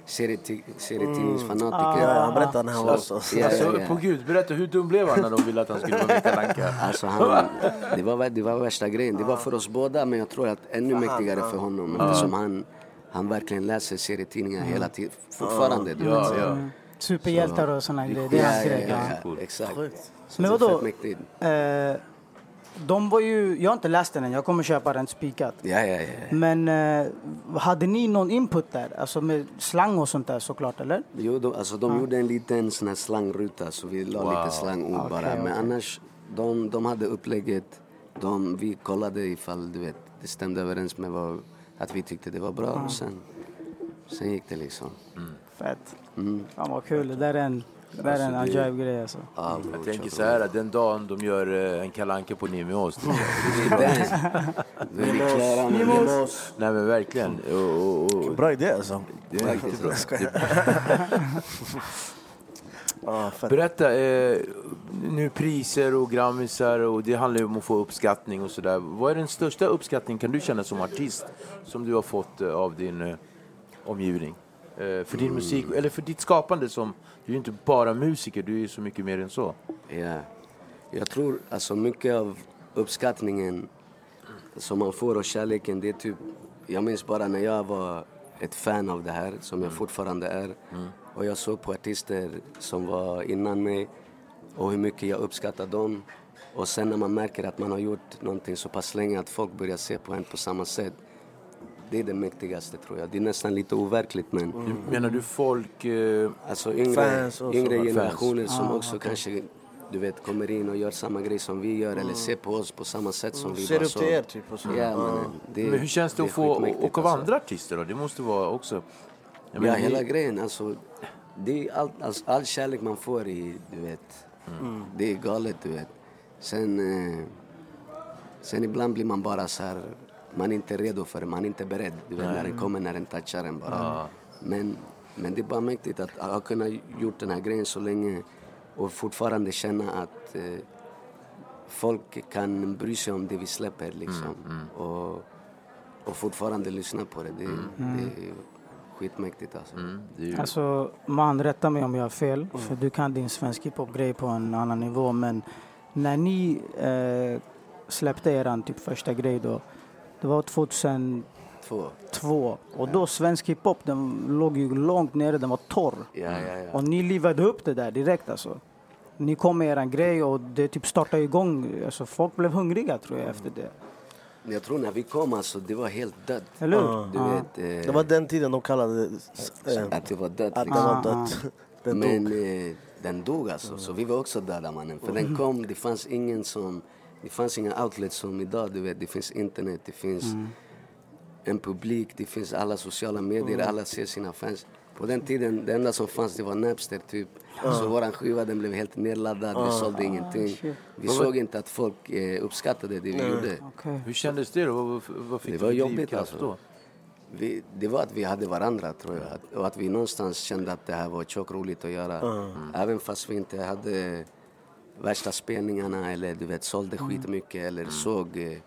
värsta serieti- serietidningsfanatiker. Ja, han berättade när han var så. Ja, Alltså, ja, på gud, berätta hur dum blev han när de ville att han skulle vara med i Kalle Anka? Alltså han, det, var, det var värsta grejen. Det var för oss båda men jag tror att ännu mäktigare för honom eftersom han, han verkligen läser serietidningar hela tiden. Fortfarande. Du vet, Ja. Superhjältar och såna grejer. Det är Ja, hans ja, grej. ja, ja. ja, exakt. Så Men vadå? De var ju, jag har inte läst den än, jag kommer köpa den spikat. Ja, ja, ja. Men eh, hade ni någon input där? Alltså med slang och sånt där såklart, eller? Jo, de, alltså, de gjorde en liten sån här slangruta så vi la Wow. lite slangord Okej, bara. Men annars, de, de hade upplägget. De, vi kollade ifall du vet, det stämde överens med vad, att vi tyckte det var bra. Och sen, sen gick det liksom. Fett. Mm. Fan vad kul, det där är en, det där är en Alltså, det- ajaib grej alltså. Ja, Jag tänker så här, att den dagen de gör eh, en Kalle Anka på Nimeås. det det. Nej men verkligen. Och, och, och, Bra idé alltså. det är riktigt bra. Berätta, eh, nu priser och grammisar och det handlar ju om att få uppskattning och sådär. Vad är den största uppskattningen kan du känna som artist som du har fått eh, av din eh, omgivning? Eh, för din musik, eller för ditt skapande som, du är ju inte bara musiker, du är så mycket mer än så. Ja. Jag tror alltså mycket av uppskattningen som man får och kärleken det är typ... Jag minns bara när jag var ett fan av det här, som jag fortfarande är. Och jag såg på artister som var innan mig och hur mycket jag uppskattar dem. Och sen när man märker att man har gjort någonting så pass länge att folk börjar se på en på samma sätt. Det är det mäktigaste tror jag. Det är nästan lite overkligt men Du, menar du folk... Eh, Alltså yngre, Fans och yngre så. generationer som Ah, också kanske du vet, kommer in och gör samma grej som vi gör eller ser på oss på samma sätt som vi Ser upp till er typ. Och så. Ja, men, det, men hur känns det, är att få och av alltså. andra artister då? Det måste vara också... Jag Ja, menar, hela ni- grejen. Alltså, det är allt, alltså, all kärlek man får i, du vet, det är galet, du vet. Sen, eh, sen ibland blir man bara så här, man är inte redo för det, man är inte beredd. Du vet, när den kommer, när den touchar en bara. Men, men det är bara mäktigt att ha kunnat gjort den här grejen så länge och fortfarande känna att eh, folk kan bry sig om det vi släpper liksom. Och, och fortfarande lyssna på det. Det, det är skitmäktigt alltså. Mm, det är ju... Alltså, man rätta mig om jag har fel, för du kan din svensk hiphop-grej på en annan nivå. Men när ni eh, släppte er typ första grej då, det var 2002. Två. Och då svensk hiphop, den låg ju långt nere, den var torr. Ja, ja, ja. Och ni livade upp det där direkt alltså. Ni kom med er grej och det typ startade igång. Alltså, folk blev hungriga tror jag efter det. Jag tror när vi kom alltså, det var helt dött. Eller hur? Du Ja. vet, eh, Det var den tiden de kallade eh, att det var dött att liksom. den var dött. Den Men eh, den dog alltså, så vi var också döda mannen. För den kom, det fanns ingen som, det fanns inga outlets som idag, du vet. Det finns internet, det finns en publik, det finns alla sociala medier, alla ser sina fans. På den tiden, det enda som fanns det var Napster typ. Så våran skiva den blev helt nedladdad, vi sålde ingenting. shit. Vi såg inte att folk eh, uppskattade det vi gjorde. Okej. Hur kändes det då? Vad, vad fick Det var jobbigt, alltså. då? Vi, det var att vi hade varandra tror jag. Att- Och att vi någonstans kände att det här var tjockt roligt att göra. Även fast vi inte hade värsta spelningarna eller du vet sålde skitmycket eller såg, eh,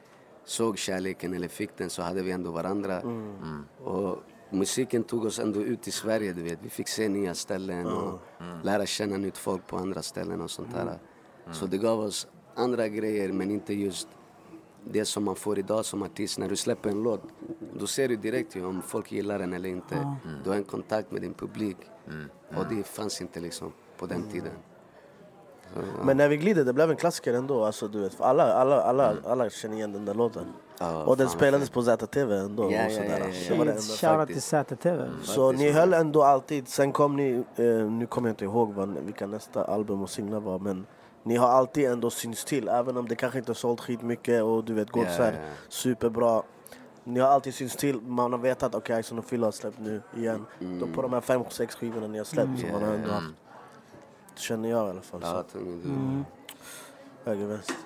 såg kärleken eller fick den så hade vi ändå varandra. Och musiken tog oss ändå ut i Sverige du vet. Vi fick se nya ställen och lära känna nytt folk på andra ställen och sånt där. Så det gav oss andra grejer men inte just det som man får idag som artist. När du släpper en låt, då ser du direkt ju om folk gillar den eller inte. Du har en kontakt med din publik. Och det fanns inte liksom på den tiden. Ja. Men när vi glider, det blev en klassiker ändå. Alltså, du vet, för alla, alla, alla, alla känner igen den där låten. Ja, och den spelades på ZTV ändå. Ja, och ja, sådär. ja, ja, enda Shoutout till. ZTV. Så ni höll ändå alltid, sen kom ni, eh, nu kommer jag inte ihåg vad, vilka nästa album och singlar var men ni har alltid ändå synts till även om det kanske inte sålt skitmycket och du vet gått Ja, ja, ja. superbra. Ni har alltid synts till, man har vetat att okej Ison och Phil har släppt nu igen. Mm. Då på de här fem, sex skivorna ni har släppt så man har ändå haft, känner jag i alla fall. Ja, Så, tungt, du. höger, vänster.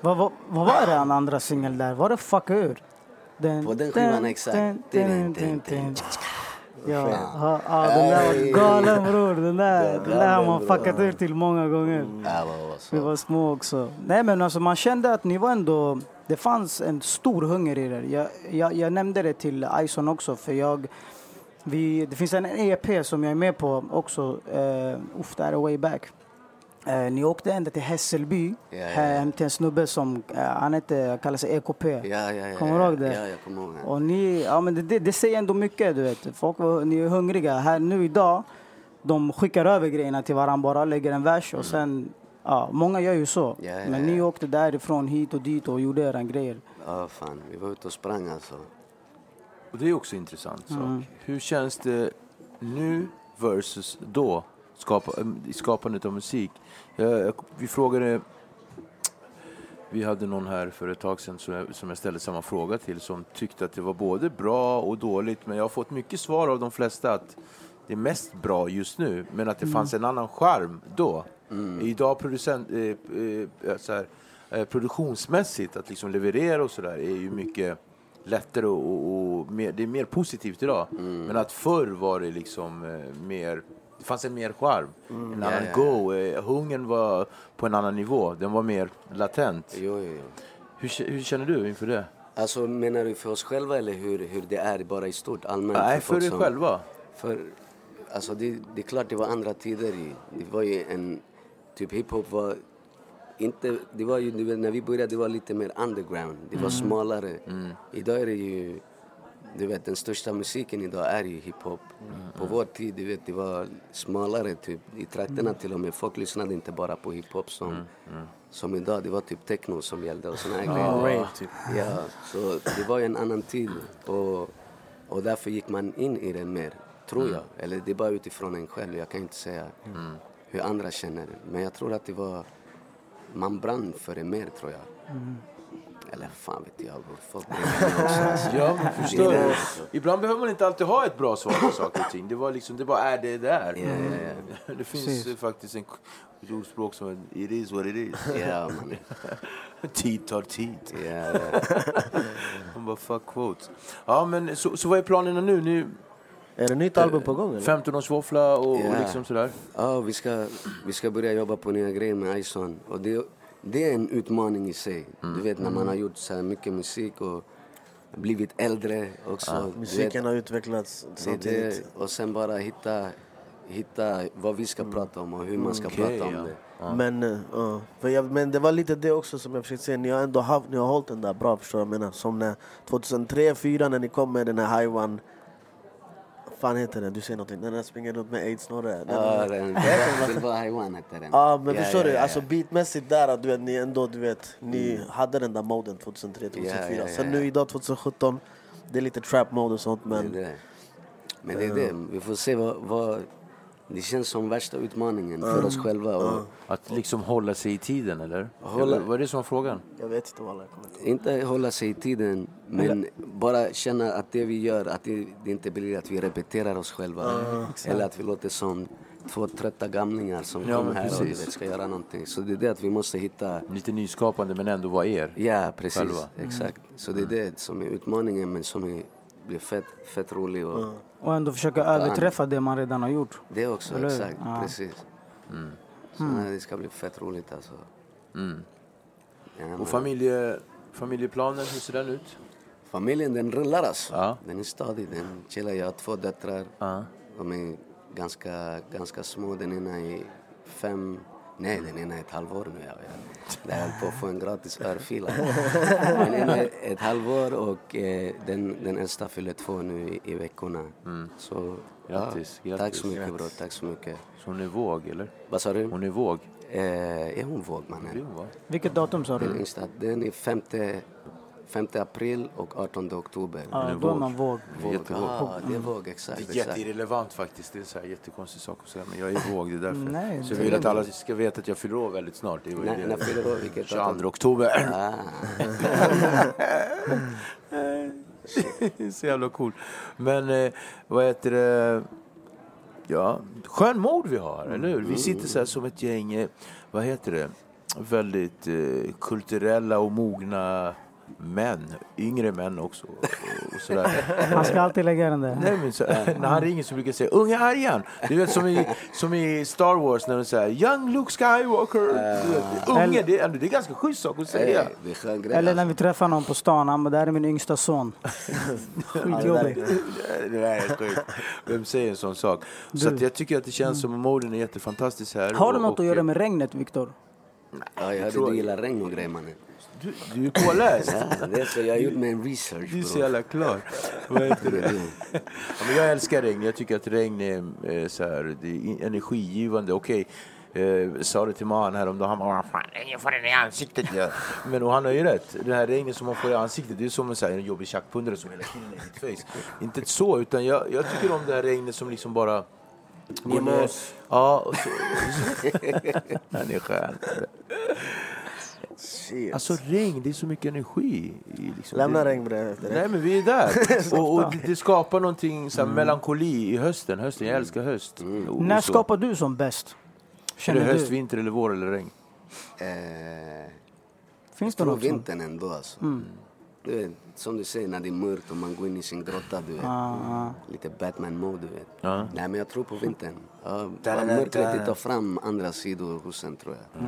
Vad, vad, vad var det den andra singeln där? Var det Fuck ur? Den, På den skivan, exakt. den, den, den, den. Ja, ja, ja, den där var galen bror. Den där, den där har man fuckat ur till många gånger. Var Vi var små också. Nej men alltså man kände att ni var ändå, det fanns en stor hunger i er. Jag, jag, jag nämnde det till Ison också för jag, vi, det finns en EP som jag är med på också, uh, uff det här är way back. Eh, ni åkte ända till Hässelby, Ja, ja, hem till en snubbe som, uh, han heter, kallar sig EKP. Ja, ja, ja. Kommer du ja, ihåg det? Ja, jag kommer ihåg. Och ni, ja men det, det, det säger ändå mycket du vet. Folk, var- ni är hungriga. Här nu idag, de skickar över grejerna till varandra bara, lägger en vers och sen, ja många gör ju så. Ja, ja, men ja. ni åkte därifrån hit och dit och gjorde era grejer. Ja, fan. Vi var ute och sprang alltså. Och det är också intressant sak. Hur känns det nu versus då? Skapa, i skapandet av musik. Jag, jag, vi frågade... Vi hade någon här för ett tag sedan som jag, som jag ställde samma fråga till som tyckte att det var både bra och dåligt. Men jag har fått mycket svar av de flesta att det är mest bra just nu. Men att det fanns en annan charm då. Idag producent, eh, eh, så här, eh, produktionsmässigt, att liksom leverera och sådär är ju mycket lättare och, och, mer, det är mer positivt idag. Men att förr var det liksom eh, mer, det fanns en mer charm. En annan ja, go. Eh, hungern var på en annan nivå. Den var mer latent. Jo, jo, jo. Hur, hur känner du inför det? Alltså menar du för oss själva eller hur, hur det är bara i stort allmänt? Nej, för dig som- själva. För, alltså det, det är klart det var andra tider. Det var ju en, typ hiphop var inte, det var ju, när vi började det var lite mer underground. Det var smalare. Idag är det ju, du vet den största musiken idag är ju hiphop. På vår tid, du vet, det var smalare typ i trakterna till och med. Folk lyssnade inte bara på hiphop som, som idag. Det var typ techno som gällde och såna här grejer. rave, typ. Ja, så det var ju en annan tid och, och därför gick man in i det mer, tror jag. Eller det är bara utifrån en själv, jag kan inte säga hur andra känner. Men jag tror att det var, man brann för det mer tror jag. Eller fan vet jag, bror. folk. Ja, förstår du? Ibland behöver man inte alltid ha ett bra svar på saker och ting. Det, var liksom, det bara är det där. Ja, ja, Det finns Precis. faktiskt en, ett ordspråk som är It is what it is. Ja, man. tid tar tid. Ja, ja. Man bara fuck quotes. Ja, men så, så vad är planerna nu? nu Är det nytt album på gång eller? 15-årsvåffla och, och Ja. liksom sådär? Ja, vi ska, vi ska börja jobba på nya grejer med Ison. Och det, det är en utmaning i sig. Du vet när man har gjort så här mycket musik och blivit äldre också. vet. Musiken har utvecklats samtidigt. det, och sen bara hitta, hitta vad vi ska prata om och hur man ska Okej, prata om ja. det. Men, eh, ja. för jag, men det var lite det också som jag försökte säga. Ni har ändå haft, ni har hållit den där bra, förstår jag menar? Som när 2003, 2004 när ni kom med den här High One. Fan heter den? Du säger någonting. Den där springer runt med aids-snorre. Ja, den, var Haiwan hette den. Ja men förstår du, alltså beatmässigt där du vet, ni ändå du vet, ni hade den där moden 2003, 2004. Ja, ja, ja, Sen nu idag 2017, det är lite trap mode och sånt men. Men det är det, vi får se vad det känns som värsta utmaningen för oss själva. Och Att liksom hålla sig i tiden, eller? Hålla- Vad är det som var frågan? jag vet inte vad alla kommer till. inte hålla sig i tiden, men bara känna att det vi gör, att det, det inte blir att vi repeterar oss själva. Eller att vi låter som två trötta gamlingar som Ja, kommer här och vet, ska göra någonting. Så det är det att vi måste hitta Lite nyskapande men ändå vara er. Ja, precis. Själva. Exakt. Så det är det som är utmaningen men som är, blir fett, fett rolig. Och Och ändå försöka överträffa det man redan har gjort. Det också, Eller exakt. Ja. Precis. Så det ska bli fett roligt alltså. Ja, men Och familje, familjeplanen, hur ser den ut? familjen den rullar alltså. Ja. Den är stadig, den chillar. Jag har två döttrar. Ja. De är ganska, ganska små. Den ena är fem, nej den ena är ett halvår nu. Jag, jag, höll på att få en gratis örfil. Den ena är ett halvår och eh, den, den äldsta fyller två nu i, i veckorna. Så Grattis, ja, grattis. tack så mycket bror, tack så mycket. Så hon är våg, eller? Vad sa du? Hon är våg. Eh, är hon våg mannen? Vilket datum sa Den du? yngsta, den är 5, 5 april och 18 oktober. Ja, då är man våg. Våg, ja, det är våg, exakt. Det är jätteirrelevant faktiskt. Det är så här jättekonstig sak att säga. Men jag är våg, det är därför. Nej, så jag vill är att alla ska veta att jag fyller år väldigt snart. Det När, det. när fyller du år? Vilket 22 oktober. Ah, så jävla cool. Men eh, vad heter det? Ja, skön mod vi har, eller hur? Vi sitter så här som ett gäng, eh, vad heter det? Väldigt eh, kulturella och mogna män. Yngre män också. Och, och sådär. Man ska alltid lägga den där. Nej, men så, när han ringer så brukar jag säga unga Arjan. Du vet som i, som i Star Wars när de säger young Luke Skywalker. Du vet, unge, det, är- det är ganska schysst sak att säga. det skön grej. Eller när alltså. vi träffar någon på stan. Han bara, det här är min yngsta son. Skitjobbigt. Det där är sjukt. Vem säger en sån sak? Så att jag tycker att det känns som att moden är jättefantastisk här. Har du Och- något och, att göra med regnet, Viktor? Ja, jag hörde du gillar regn och grejer mannen. Du, du är påläst. Ja, det är så jag har gjort en research Du är så jävla klar. Ja, men jag älskar regn. Jag tycker att regn är, eh, så här, det är energigivande. Okej, eh, sa det till man häromdagen. Han bara, "Vad fan, regn får den i ansiktet. Ja. Men och han har ju rätt. Det här regnet som man får i ansiktet, det är som en, så här, en jobbig tjackpundare som hela tiden är i ditt face. Inte så, utan jag, jag tycker om det här regnet som liksom bara... Gunås. Ja, och så, han är skön. Shit. Alltså regn, det är så mycket energi. i Liksom. Lämna det, regnbrev efter det. Nej men vi är där. och, och det, det skapar någonting så här, melankoli i hösten. hösten. Jag älskar höst. Och, När och så. skapar du som bäst? Är det Känner höst, du? vinter eller vår eller regn? Eh, Finns det tror vintern ändå alltså. Du vet, som du säger när det är mörkt och man går in i sin grotta du vet. Ah, Lite Batman-mode du vet. Ja. Nej men jag tror på vintern. Ja, mörkret det tar fram andra sidor hos en tror jag.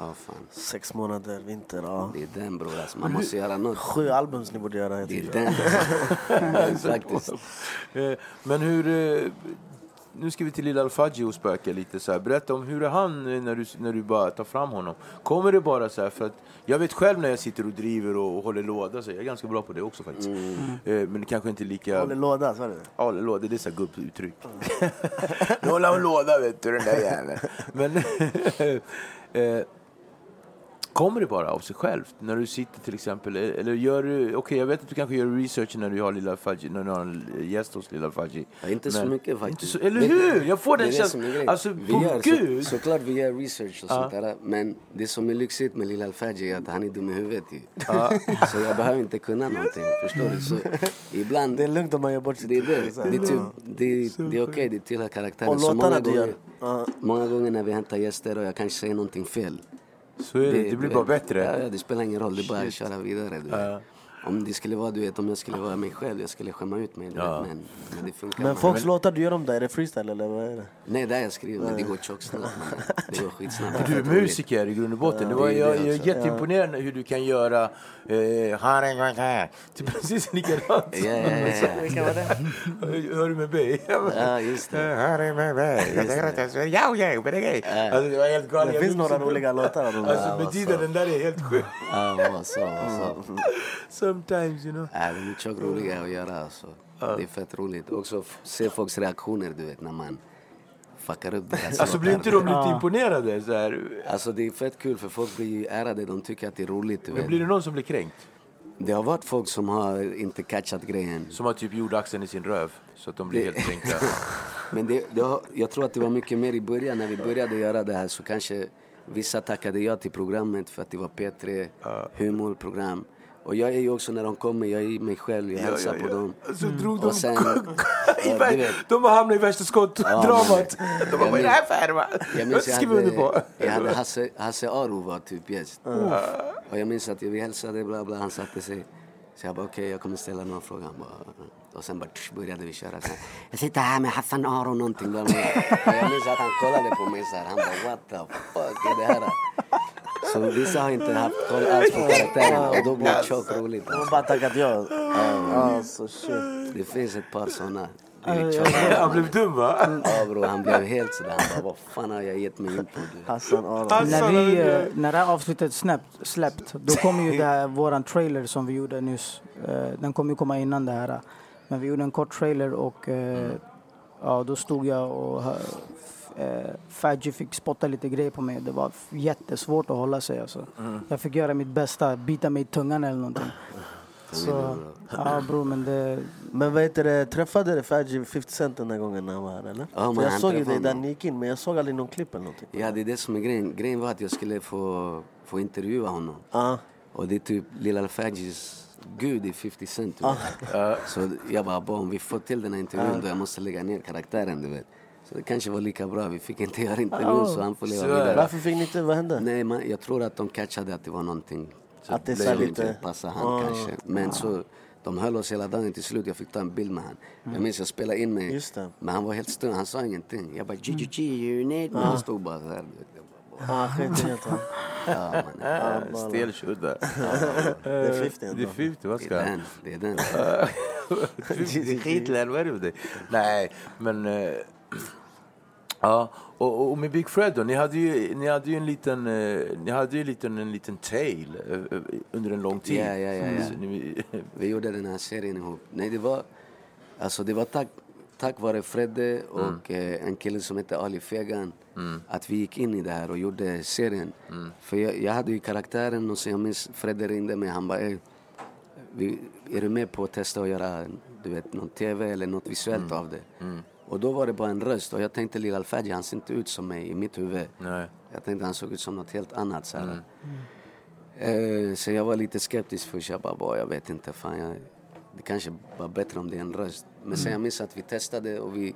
Ja fan. Sex månader, vinter, ja. Det är den bror alltså. Man måste göra något. Sju album ni borde göra. jag Det är den. Faktiskt. Eh, Men hur... eh, Nu ska vi till Lilla Al-Fadji och spöka lite. Så här. Berätta om hur är han eh, när du, när du bara tar fram honom? Kommer det bara så här för att... Jag vet själv när jag sitter och driver och, och håller låda, så jag är ganska bra på det också faktiskt. Eh, Men kanske inte lika... Håller låda, så är det. Ja, det låter, det är så gubbuttryck. nu håller han låda vet du, den där jäveln. Men kommer det bara av sig självt? När du sitter till exempel, eller gör du, okej jag vet att du kanske gör research när du har Lilla Fadji, när du har en gäst hos Lilla Fadji. Ja, inte så Men- mycket Inte faktiskt. så, eller hur? Jag får det den känslan. Alltså, vi på gör, gud! Så, såklart vi gör research och sånt där. Men det som är lyxigt med Lilla Alfaji är att han är dum i huvudet ju. Så jag behöver inte kunna någonting. Förstår du? Så ibland... Det är lugnt om man gör bort sitt Det är det. Så Det är, typ, det, det är okej, det tillhör karaktären. Och Så låtarna många du gör. gånger, Ja. många gånger när vi hämtar gäster och jag kanske säger någonting fel. Så är det, det blir bara bättre. Ja, ja, det spelar ingen roll, det är bara att köra vidare. Du. vet. Om det skulle vara, du vet, om jag skulle vara mig själv, jag skulle skämma ut mig. du Ja. Vet, men, men det funkar Men folks låtar, du gör dem där, är det freestyle eller vad är det? Nej, det har jag skrivit, men det går tjocksnabbt. Det går skitsnabbt. Du är musiker i grund och botten. det var, det är jag, det jag är jätteimponerad hur du kan göra eh, "Har en gång här." Typ precis likadant. Ja, ja, ja, ja. Vilka var det? Hör du med mig? Ja, just det. Jag tänker att jag ska- Ja, ja, men det är grej. Alltså, det var helt galet. Det Jag finns några roliga låtar där. Alltså med tiden, den där är helt sjuk. Ja, vad så, vad så. Sometimes, you know. Ja, de är tjockt roliga att göra. Alltså. Det är fett roligt. Också se folks reaktioner, du vet, när man fuckar upp deras Alltså blir låtar. inte de lite imponerade? Så här? Alltså det är fett kul för folk blir ju ärade, de tycker att det är roligt. Du Men vet. blir det någon som blir kränkt? Det har varit folk som har inte catchat grejen. Som har typ jordaxeln i sin röv. Så att de blir Det- helt kränkta. Men det, det har, jag tror att det var mycket mer i början när vi började göra det här så kanske vissa tackade ja till programmet för att det var P3, humorprogram. Och jag är ju också när de kommer, jag är mig själv, jag hälsar på dem. Så drog de... Sen, i ja, de har hamnat i värsta skottdramat. de bara, vad är det här för? Jag Jag skriver under på. hade, jag hade Hasse, Hasse Aro var typ gäst. Och jag minns att vi hälsade, bla bla, han satte sig. Så jag bara okej, jag kommer ställa några frågor. Han bara, och sen bara tsch, började vi köra. Så här, jag sitter här med Hassan Aro någonting. Bla, bla. Och jag minns att han kollade på mig så här. Han bara what the fuck är det här? Så vissa har inte haft koll alls på karaktären och då blir det tjockt roligt. De har bara tackat ja. Alltså shit. Det finns ett par såna. Han blev dum va? Ja bror, han blev helt sådär. Han bara vad fan har jag gett mig in på? Hassan. När, vi, eh, när det här avsnittet släppt, släppt då kommer ju det här, våran trailer som vi gjorde nyss. eh, Den kommer ju komma innan det här. Men vi gjorde en kort trailer och eh, ja, då stod jag och eh, Fadji fick spotta lite grejer på mig. Det var jättesvårt att hålla sig alltså. Jag fick göra mitt bästa, bita mig i tungan eller någonting. Så, ja bror men det, Men vad heter det, träffade du Faji 50 Cent den där gången när han var här eller? Ja, För jag han såg ju dig där ni gick in men jag såg aldrig någon klipp eller någonting. Ja, det är det som är grejen. Grejen var att jag skulle få, få intervjua honom. Ja. Och det är typ Lilla Fadjis gud i 50 Cent. Vet. Så jag bara, bara, om vi får till den här intervjun då jag måste lägga ner karaktären, du vet. Så det kanske var lika bra. Vi fick inte göra intervjun så han får leva Så vidare. Varför fick ni inte, vad hände? Nej, man, jag tror att de catchade att det var någonting Att det så lite... passade han kanske. Men så, de höll oss hela dagen till slut. Jag fick ta en bild med han. Jag minns jag spelade in mig. Just det. Men han var helt stum, han sa ingenting. Jag bara GGG unit. Men han stod bara så här. bara, Ja, skit i det. Stel. Det är 50 Det är ändå. 50, vad Det ska är han? den. Det är den. Det är skitlän, vad är det med dig? Nej, men... Ja, och, och med Big Fred då, ni hade ju, ni hade ju en liten, eh, ni hade ju en liten, en liten tail eh, eh, under en lång tid. Ja, ja, ja, ja. Så ni, Vi gjorde den här serien ihop. Nej, det var, alltså det var tack, tack vare Fredde och eh, en kille som hette Ali Fegan att vi gick in i det här och gjorde serien. För jag, jag hade ju karaktären och så jag minns Fredde ringde mig. Han bara, "Ey, vi, är du med på att testa att göra du vet, någon tv eller något visuellt av det? Och då var det bara en röst och jag tänkte Lil Alfadji, han ser inte ut som mig i mitt huvud. nej. Jag tänkte han såg ut som något helt annat. Så, här. Eh, så jag var lite skeptisk först. Jag bara, bara jag vet inte. Fan, jag, det kanske var bättre om det är en röst. Men sen jag minns att vi testade och vi,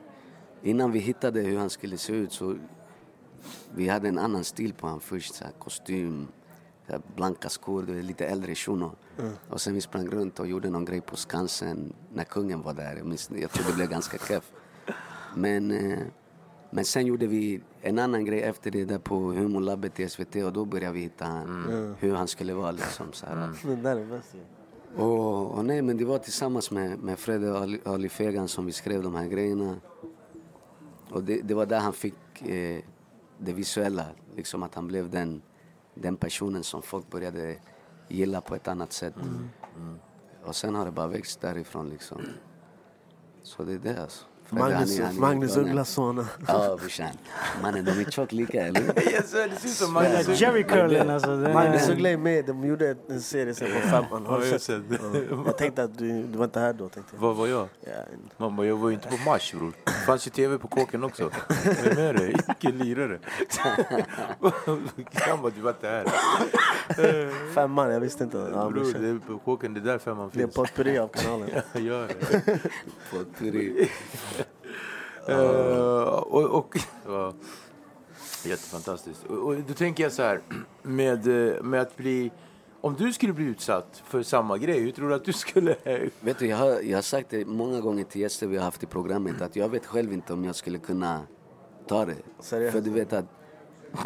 innan vi hittade hur han skulle se ut så vi hade en annan stil på honom först. Så här, kostym, så här, blanka skor, lite äldre shuno. Och sen vi sprang runt och gjorde någon grej på Skansen när kungen var där. Jag, minns, jag tror det blev ganska keff. Men, eh, men sen gjorde vi en annan grej efter det där på Humorlabbet i SVT och då började vi hitta han, hur han skulle vara liksom. Så här. Det där är bäst ju. Och, och nej, men det var tillsammans med, med Fredde och Ali, Ali Fegan som vi skrev de här grejerna. Och det, det var där han fick eh, det visuella, liksom att han blev den, den personen som folk började gilla på ett annat sätt. Och sen har det bara växt därifrån liksom. Så det är det alltså. Magnus, han är- han är Magnus galen. Ugglas son. Ja brorsan. Mannen, de är tjockt lika eller? Yes, sir, det ser ut som Magnus Uggla. Jerry curlen alltså. Magnus är, Uggla är med, de gjorde en serie sen på femman. Har Ja, du sett? Ja. Jag tänkte att du, du var inte här då. Tänkte jag. Vad var jag? Ja, Mamma, jag var ju inte på Mars bror. Det fanns ju tv på kåken också. Är du med dig? Icke lirare. Gammal, du var inte här. Femman, jag visste inte. Ja, Bror, det är på kåken, det är där femman det är finns. potpurri av kanalen. Gör det. Potpurri. Eh, och, och, ja, jättefantastiskt. Och, och då tänker jag så här, med, eh, med att bli om du skulle bli utsatt för samma grej, hur tror du att du skulle... Vet du, jag har, jag har sagt det många gånger till gäster vi har haft i programmet att jag vet själv inte om jag skulle kunna ta det. Seriöst? För du vet att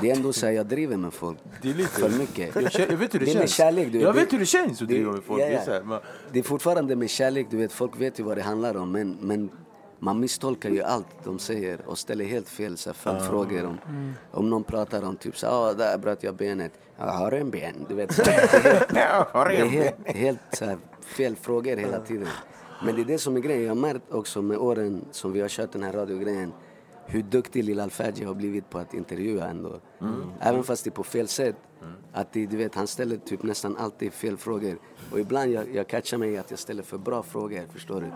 det är ändå så här, jag driver med folk Det är lite- för mycket. Jag, känner, jag vet hur det, Det är med känns. kärlek, du vet. jag vet Det- hur det känns att det- driva med folk. ja, Det, är ja. så här, man, Det är fortfarande med kärlek, du vet, folk vet ju vad det handlar om men, men man misstolkar ju allt de säger och ställer helt fel så här, följdfrågor om, om någon pratar om typ så ah, där bröt jag benet. Jag har en ben, du vet. Så, det är helt, helt, så här, fel frågor hela tiden. Men det är det som är grejen. Jag har märkt också med åren som vi har kört den här radiogrejen hur duktig Lil Alfaji har blivit på att intervjua ändå. Även fast det är på fel sätt. Att det, du vet, han ställer typ nästan alltid fel frågor. Och ibland jag, jag catchar mig att jag ställer för bra frågor, förstår du?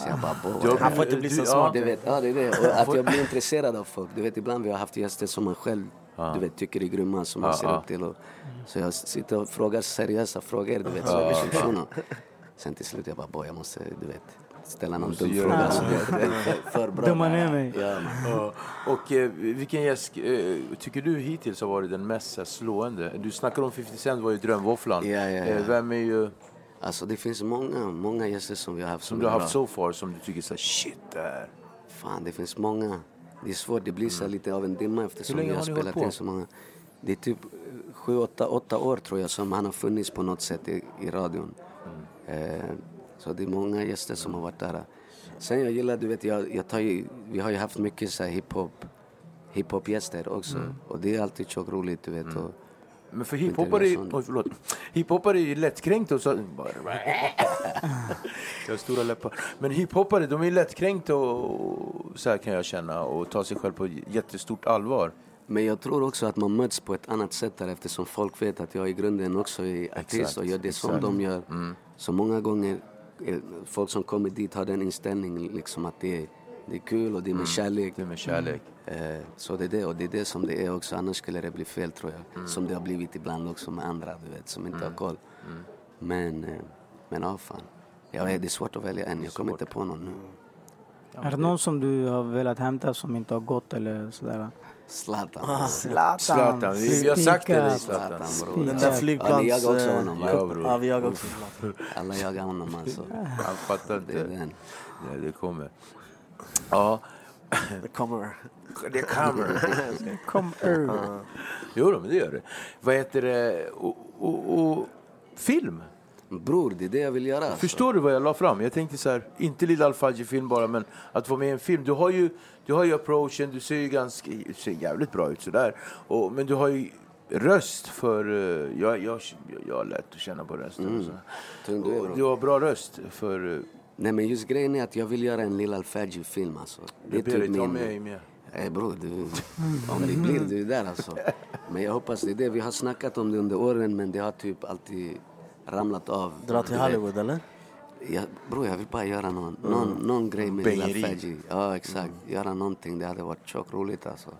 Så jag bara, "Boy, Du- Han får inte bli så smart. du vet, ja, det är det. Och att jag blir intresserad av folk. Du vet, ibland vi har haft gäster som man själv du vet, tycker är grymma, som man ser upp till. Och, så jag sitter och frågar seriösa frågor, du vet. Så jag blir shuno. Sen till slut jag bara, boy, jag måste, du vet, ställa någon dum fråga. det. Så det är för, bra. Dumma ner mig. Ja. Ja. Och eh, vilken gäst eh, tycker du hittills har varit den mest så slående? Du snackar om 50 Cent var ju drömvåfflan. Ja, ja, ja. Eh, vem är ju, Alltså det finns många, många gäster som vi har haft som som, du har haft bra. so far som du tycker så shit, det här. Fan, det finns många. Det är svårt, det blir så här lite av en dimma eftersom vi har har spelat in så många. Det är typ sju, åtta, åtta år tror jag som han har funnits på något sätt i, i radion. Eh, så det är många gäster som har varit där. Sen jag gillar, du vet, jag, jag tar ju, vi har ju haft mycket så här hiphop, hiphop-gäster också. Och det är alltid tjockt roligt, du vet. Och, Men för oj, förlåt. hiphoppare är ju lättkränkta och så... jag har stora läppar. Men hiphoppare, de är lättkränkta och så här kan jag känna och ta sig själv på jättestort allvar. Men jag tror också att man möts på ett annat sätt där eftersom folk vet att jag i grunden också är artist Exakt, och gör det som exakt. Mm. de gör. Så många gånger, folk som kommer dit har den inställningen liksom att det är, det är kul och det är med kärlek. Det är med kärlek. Eh, så det är det och det är det som det är också, annars skulle det bli fel tror jag. Som det har blivit ibland också med andra du vet, som inte har koll. Men, eh, men ja fan. Jag vet, det är svårt att välja en, jag kommer inte på någon nu. Är det någon som du har velat hämta som inte har gått eller sådär? Zlatan. Zlatan. Zlatan, vi, vi har sagt det. Spikat. Zlatan. Zlatan bror. Den Ja, där ni flygplans... jagar också honom, va? Ja, bror. Ja, vi jagar också. Alla jagar honom alltså. Han fattar Det är inte. Det, det kommer. Ja, Det kommer. det kommer. Kom ur. Jo, men det gör det. Vad heter det? Och, och, och, film? Bror, det är det jag vill göra. Alltså. Förstår du vad jag la fram? Jag tänkte så här, inte Lilla Alfaji-film bara, men att vara med i en film. Du har ju, du har ju approachen, du ser ju ganska, ser jävligt bra ut sådär. Och, men du har ju röst för, eh, jag, jag, jag har lätt att känna på rösten. och så. Och du har bra röst för, eh, Nej men just grejen är att jag vill göra en Lil Alfaji-film alltså. Det är typ ta min... med med. Nej bror, du, om det blir du är där alltså. Men jag hoppas det är det. Vi har snackat om det under åren men det har typ alltid ramlat av. Dra till Hollywood eller? Jag, bror jag vill bara göra någon, någon, någon grej med Lil Bängeri. Alfaji. Ja exakt, göra någonting. Det hade varit tjockt roligt alltså.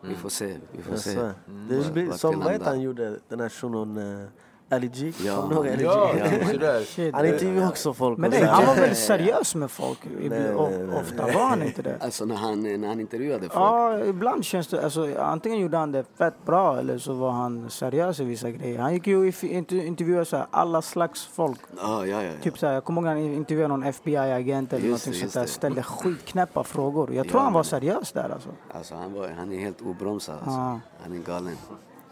Vi får se, vi får Jag se. svär. Det blir, som vad han gjorde, den här shunon uh, Ali G? Ja, Kommer du ihåg Ali G? Han intervjuar också folk. Men nej, han var väl seriös med folk? Nej, nej, nej. Ofta var han inte det? Alltså när han, när han intervjuade folk. Ja, ibland känns det... Alltså, antingen gjorde han det fett bra eller så var han seriös i vissa grejer. Han gick ju och intervjuade så här, alla slags folk. Ja, ja, ja. ja. Typ så här, jag kommer ihåg han intervjuade någon FBI-agent eller det, sånt där. Ställde skitknäppa frågor. Jag tror Ja, han var seriös där alltså. Alltså han, var, han är helt obromsad alltså. Ja. Han är galen.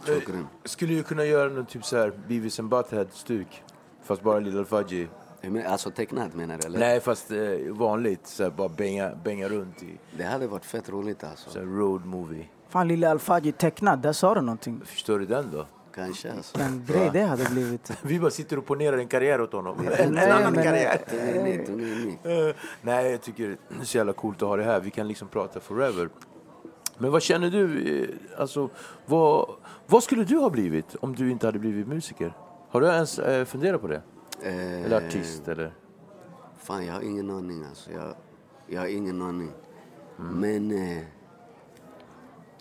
Grym. Skulle ju kunna göra någon typ så här Beavis and Butthead-stuk. Fast bara Lilla Alfaji. Hur men- Alltså tecknat menar du eller? Nej, fast eh, vanligt. Så här, bara bänga, bänga runt i Det hade varit fett roligt alltså. så här, road movie. Fan, lille Alfaji tecknad, där sa du någonting. Förstår du den då? Kanske alltså. Den grej det hade blivit. Vi bara sitter och ponerar en karriär åt honom. En Nej, annan men- karriär. In i. Eh, Nej, jag tycker det är så jävla coolt att ha det här. Vi kan liksom prata forever. Men vad känner du? eh, Alltså, vad, vad skulle du ha blivit om du inte hade blivit musiker? Har du ens eh, funderat på det? Eh, Eller artist? Eller? Fan jag har ingen aning alltså. Jag, jag har ingen aning. Men... Eh,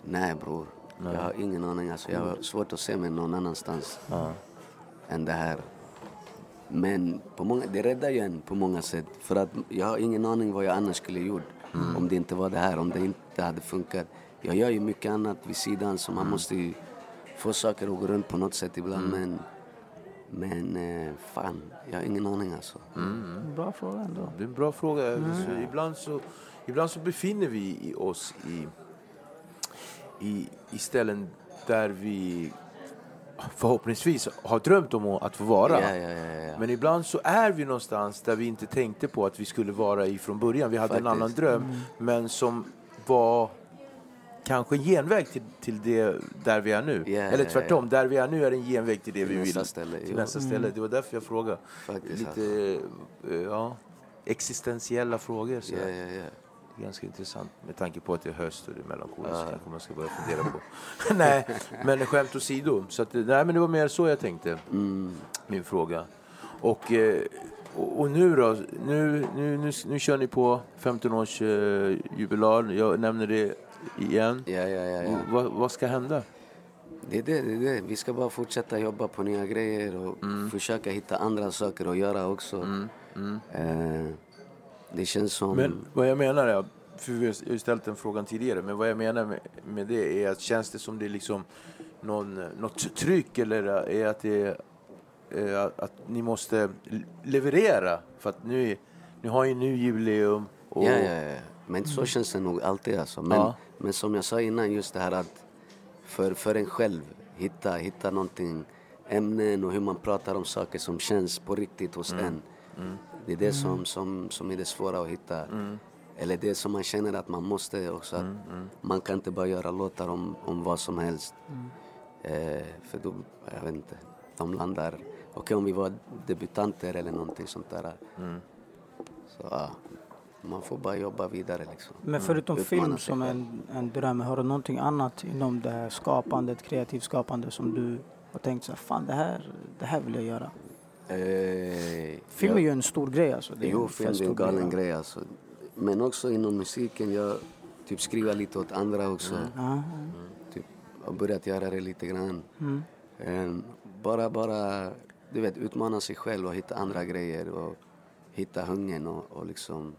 nej bror. Jag har ingen aning alltså. Jag har svårt att se mig någon annanstans än det här. Men på många, det räddar ju en på många sätt. För att jag har ingen aning vad jag annars skulle gjort. Om det inte var det här, om det inte hade funkat. Jag gör ju mycket annat vid sidan så man måste ju få saker att gå runt på något sätt ibland. Men Men eh, fan, jag har ingen aning alltså. Bra fråga ändå. Det är en bra fråga. Så ibland, så, ibland så befinner vi i oss i, i, i ställen där vi förhoppningsvis har drömt om att få vara. Ja, ja, ja, ja. Men ibland så är vi någonstans där vi inte tänkte på att vi skulle vara i från början. Vi hade en Faktiskt. annan dröm, men som var kanske en genväg till, till det där vi är nu. Ja, Eller ja, tvärtom, där vi är nu är en genväg till det Till vi vill. ställe, till nästa ställe. Det var därför jag frågade. Faktiskt, Lite eh, ja, existentiella frågor. Så Ja, ja, ja. Det är ganska intressant med tanke på att det är höst och det är melankoliskt. kanske man ska börja fundera på. nej, men skämt åsido. Så att, nej, men det var mer så jag tänkte. Min fråga. Och, eh, och, och nu då? Nu, nu, nu, nu kör ni på 15 års eh, jubilar. Jag nämner det igen. Ja, ja, ja, ja. Vad, vad ska hända? Det är det, det är det. Vi ska bara fortsätta jobba på nya grejer och Mm. försöka hitta andra saker att göra också. Eh, det känns som... Men vad jag menar är, för vi har ställt den frågan tidigare, men vad jag menar med, med det är att känns det som det är liksom någon, något tryck eller är att det är eh, att- att ni måste leverera för att nu, nu har ju nu jubileum och Ja, ja, ja. Men så känns det nog alltid alltså. Men, Ja. Men som jag sa innan, just det här att för, för en själv hitta, hitta någonting, ämnen och hur man pratar om saker som känns på riktigt hos en. Det är det som, som, som är det svåra att hitta. Eller det som man känner att man måste också. Att Man kan inte bara göra låtar om, om vad som helst. Eh, för då, jag vet inte, de landar... Okej om vi var debutanter eller någonting sånt där. Så ja, man får bara jobba vidare liksom. Men förutom Utmana film som en, en dröm, har du någonting annat inom det här skapandet, kreativt skapande som du har tänkt så här, fan det här, det här vill jag göra? Eh, Film jag- är ju en stor grej alltså. Det är Jo, film är en galen grej alltså. Men också inom musiken, jag typ skriver lite åt andra också. Ja, Typ, har börjat göra det lite grann. Mm. Eh, bara, bara, du vet, utmana sig själv och hitta andra grejer och hitta hungern och, och liksom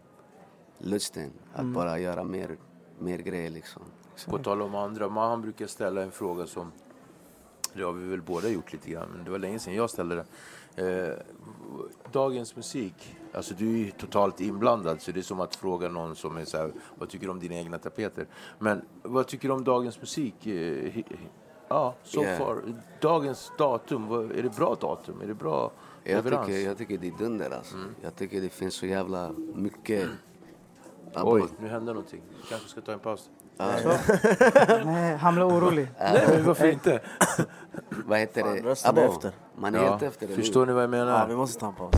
lusten att Mm. bara göra mer, mer grejer liksom. På tal om andra, man brukar ställa en fråga som, det har vi väl båda gjort lite grann, men det var länge sedan jag ställde den. Eh, dagens musik, alltså du är ju totalt inblandad så det är som att fråga någon som är så här, vad tycker du om dina egna tapeter? Men vad tycker du om dagens musik? Eh, ja, so Yeah. far. Dagens datum, vad, är det bra datum? Är det bra Jag leverans? tycker, jag tycker det är dunder alltså. Jag tycker det finns så jävla mycket. Oj, nu händer någonting. Vi kanske ska ta en paus. Nej, han blev orolig. Nej, men varför inte? Vad heter Fan, det? Abo. efter. Man är helt efter det Förstår ni vad jag menar? Ja, vi måste ta en paus.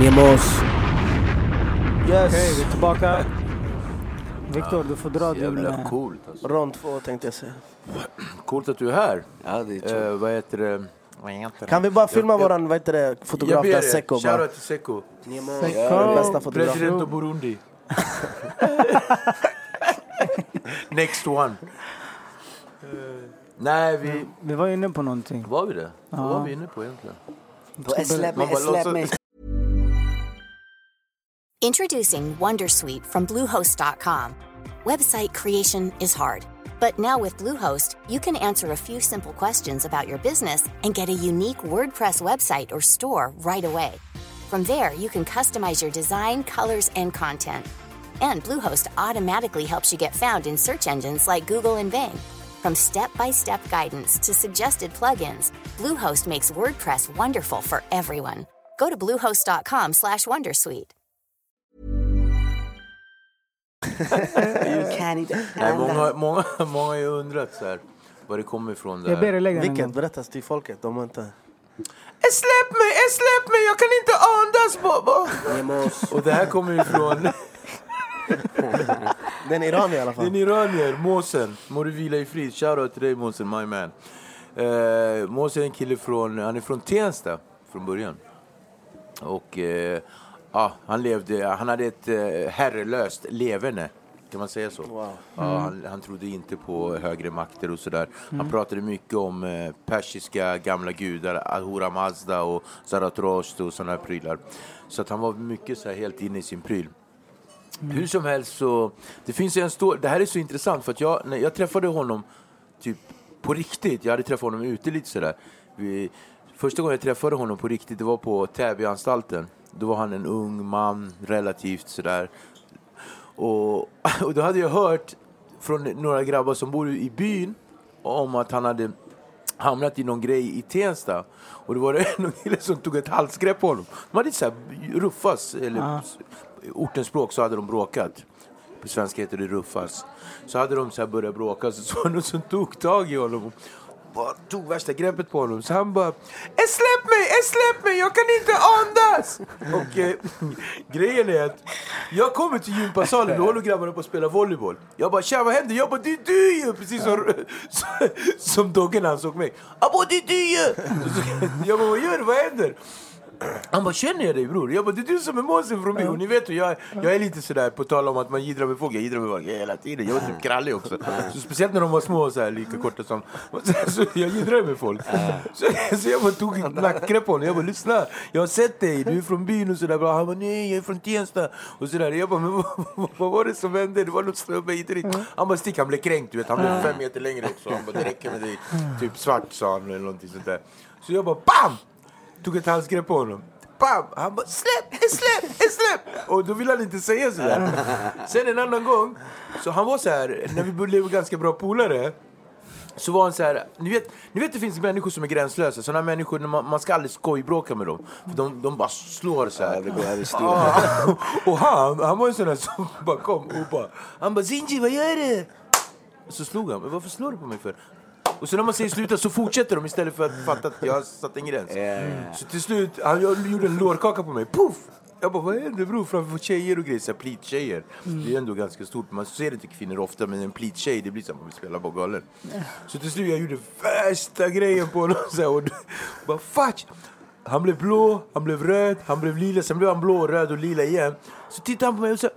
Nemos. Yes. Okej, vi är tillbaka. Viktor, du får dra din... Jävla eh, coolt alltså. Rond två tänkte jag säga. Coolt att du är här. Ja, det är. Eh, vad heter det? Kan vi bara filma jag, våran vad heter det, fotograf Jag ber där, er, Seko shoutout till Seko. President av Burundi. Next one. Eh, nej, vi... Vi var inne på någonting. Var vi det? Vad Ja. var vi inne på egentligen? Släpp Man mig, bara släpp låtsas- mig. Introducing Wondersuite from Bluehost.com. Website creation is hard, but now with Bluehost, you can answer a few simple questions about your business and get a unique WordPress website or store right away. From there, you can customize your design, colors, and content. And Bluehost automatically helps you get found in search engines like Google and Bing. From step-by-step guidance to suggested plugins, Bluehost makes WordPress wonderful for everyone. Go to bluehost.com/wondersuite. Nej, många, många, många har ju undrat så här, var det kommer ifrån. Jag ber Där. dig lägga den en Vilket? gång. Berätta till folket. De har inte... Släpp mig, släpp mig, jag kan inte andas! Nemos. Och det här kommer ju från Det är en iranier i alla Det är fall. en iranier, Måsen. Må du vila i frid. Shoutout till dig Måsen, my man. Eh, Måsen är en kille från, han är från Tensta från början. Och eh, ja, han levde, han hade ett eh, herrelöst leverne. Kan man säga så? Wow. Ja, han, han trodde inte på högre makter och sådär. Han pratade mycket om eh, persiska gamla gudar, Ahura Mazda och Zarathustra och sådana här prylar. Så att han var mycket så här helt inne i sin pryl. Hur som helst så, det finns en stor, det här är så intressant för att jag, när jag träffade honom typ på riktigt, jag hade träffat honom ute lite sådär. Vi, Första gången jag träffade honom på riktigt, det var på Täbyanstalten. Då var han en ung man, relativt sådär. Och, och då hade jag hört från några grabbar som bor i byn om att han hade hamnat i någon grej i Tensta. Och det var det någon kille som tog ett halsgrepp på honom. De hade så här ruffas, eller Ja. ortens språk så hade de bråkat. På svenska heter det ruffas. Så hade de så här börjat bråka, så var det någon som tog tag i honom bara tog värsta greppet på honom. Så han bara Släpp mig! Släpp mig! Jag kan inte andas! Och eh, grejen är att jag kommer till gympasalen, då håller grabbarna på att spela volleyboll. Jag bara tja vad händer? Jag bara det är du ju! Precis som, som Dogge när han såg mig. Jag bara det är du ju! Jag bara vad gör du? Vad händer? Han bara, känner jag dig bror? Jag bara, det är du som är Måsen från byn. Ni vet hur jag, jag är lite sådär, på tal om att man jiddrar med folk, jag jiddrar med folk hela tiden. Jag var typ krallig också. Så speciellt när de var små så här, lika korta som... Så jag jiddrar med folk. Så, så jag bara tog ett nackgrepp på honom. Jag bara, lyssna, jag har sett dig, du är från byn och sådär. Han bara, nej jag är från Tensta. Och sådär. Jag bara, men vad, vad, var det som hände? Det var något snubbe hit och dit. Han bara, stick, han blev kränkt du vet. Han blev fem meter längre också. Han bara, det räcker med dig. Typ svart sa han eller någonting sånt där. Så jag bara, BAM! Tog ett halsgrepp på honom. Bam! Han bara släpp, släpp, släpp! Och då ville han inte säga sådär. Sen en annan gång, så han var så här, när vi blev ganska bra polare. Så var han så här, ni vet, ni vet det finns människor som är gränslösa, sådana människor, man, man ska aldrig skojbråka med dem. För de, de bara slår så här. Ja, och han, han var en sån där som bara kom och bara, han bara Zinji vad gör du? Så slog han, varför slår du på mig för? Och så när man säger sluta så fortsätter de istället för att fatta att jag har satt en gräns. Så till slut, han gjorde en lårkaka på mig, puff! Jag bara, vad händer bror? Framför tjejer och grejer, så här plittjejer. Det är ändå ganska stort, man ser inte kvinnor ofta, men en plittjej, det blir som att man vill spela på galen. Så till slut, jag gjorde värsta grejen på honom, så här, och bara fatch! Han blev blå, han blev röd, han blev lila, sen blev han blå, röd och lila igen. Så tittade han på mig och sa "Eh,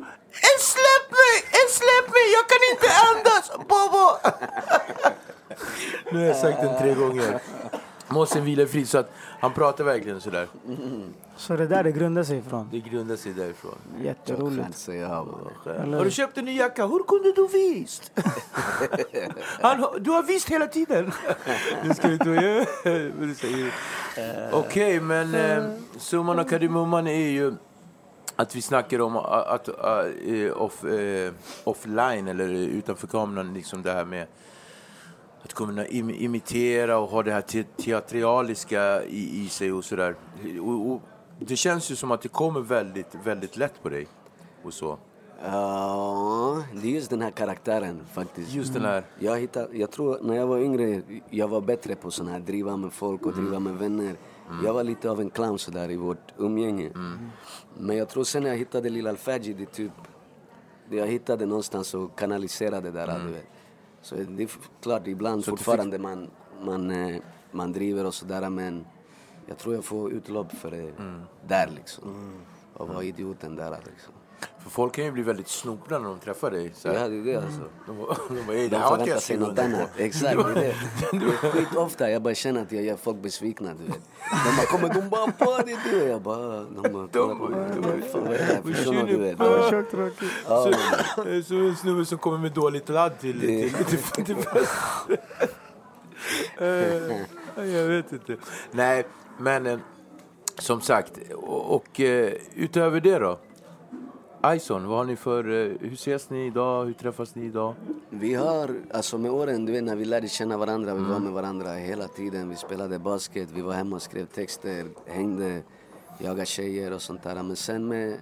Släpp mig! Släpp mig! Jag kan inte andas! Baba! nu har jag sagt den tre gånger. Måsen vila i frid, så att han pratar verkligen sådär. Så det där det grundar sig ifrån. Det grundar sig därifrån. Jätteroligt. Har du köpt en ny jacka? Hur kunde du visst? Han, du har visst hela tiden. Det ska inte göra. Okej, men eh, summan och kardemumman är ju att vi snackar om att, att eh, off, eh, offline eller utanför kameran, liksom det här med att kunna im imitera och ha det här te teatraliska i, i sig och sådär. Det känns ju som att det kommer väldigt, väldigt lätt på dig. Och så. Ja, det är just den här karaktären faktiskt. Just den här... Jag, hittade, jag tror när jag var yngre, jag var bättre på sån här driva med folk och driva med vänner. Jag var lite av en clown sådär i vårt umgänge. Men jag tror sen när jag hittade Lil Alfaji, det typ, jag hittade någonstans och kanaliserade det där, du vet. Så det är klart, ibland Så fortfarande man, man, eh, man driver och sådär men jag tror jag får utlopp för det där liksom. Och vara idioten där liksom. För folk kan ju bli väldigt snopna när de träffar dig. Så här. Ja, det är det alltså. De bara, de bara "Ey, det De här har inte jag på." Exakt, det är det. Det är skitofta. Jag bara känner att jag gör folk besvikna, du vet. De bara kommer, de bara på det du. Jag bara, de bara, kolla på mig. Fan, vad är det här för shuno, du vet. Så, så en snubbe som kommer med dåligt ladd till, till, till, till, till Eh, Jag vet inte. Nej, men eh, som sagt, och, och eh, utöver det då? Ison, vad har ni för, eh, hur ses ni idag, hur träffas ni idag? Vi har, alltså med åren, du vet när vi lärde känna varandra, vi var med varandra hela tiden. Vi spelade basket, vi var hemma och skrev texter, hängde, jagade tjejer och sånt där. Men sen med,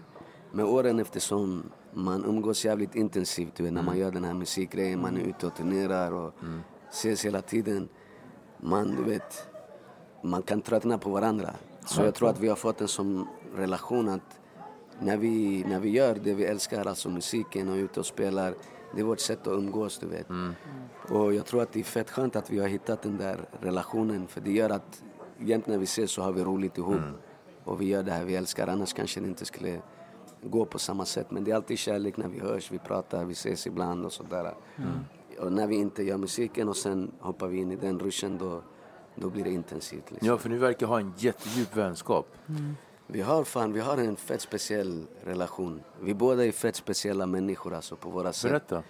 med åren eftersom man umgås jävligt intensivt, du vet när man gör den här musikgrejen, man är ute och turnerar och ses hela tiden. Man, du vet, man kan tröttna på varandra. Så jag tror att vi har fått en sån relation att när vi, när vi gör det vi älskar, alltså musiken och ute och spelar, det är vårt sätt att umgås, du vet. Och jag tror att det är fett skönt att vi har hittat den där relationen, för det gör att jämt när vi ses så har vi roligt ihop. Och vi gör det här vi älskar, annars kanske det inte skulle gå på samma sätt. Men det är alltid kärlek när vi hörs, vi pratar, vi ses ibland och sådär. Och när vi inte gör musiken och sen hoppar vi in i den ruschen, då, då blir det intensivt. Liksom. Ja, för ni verkar ha en jättedjup vänskap. Vi har fan, vi har en fett speciell relation. Vi båda är fett speciella människor alltså på våra sätt. Berätta.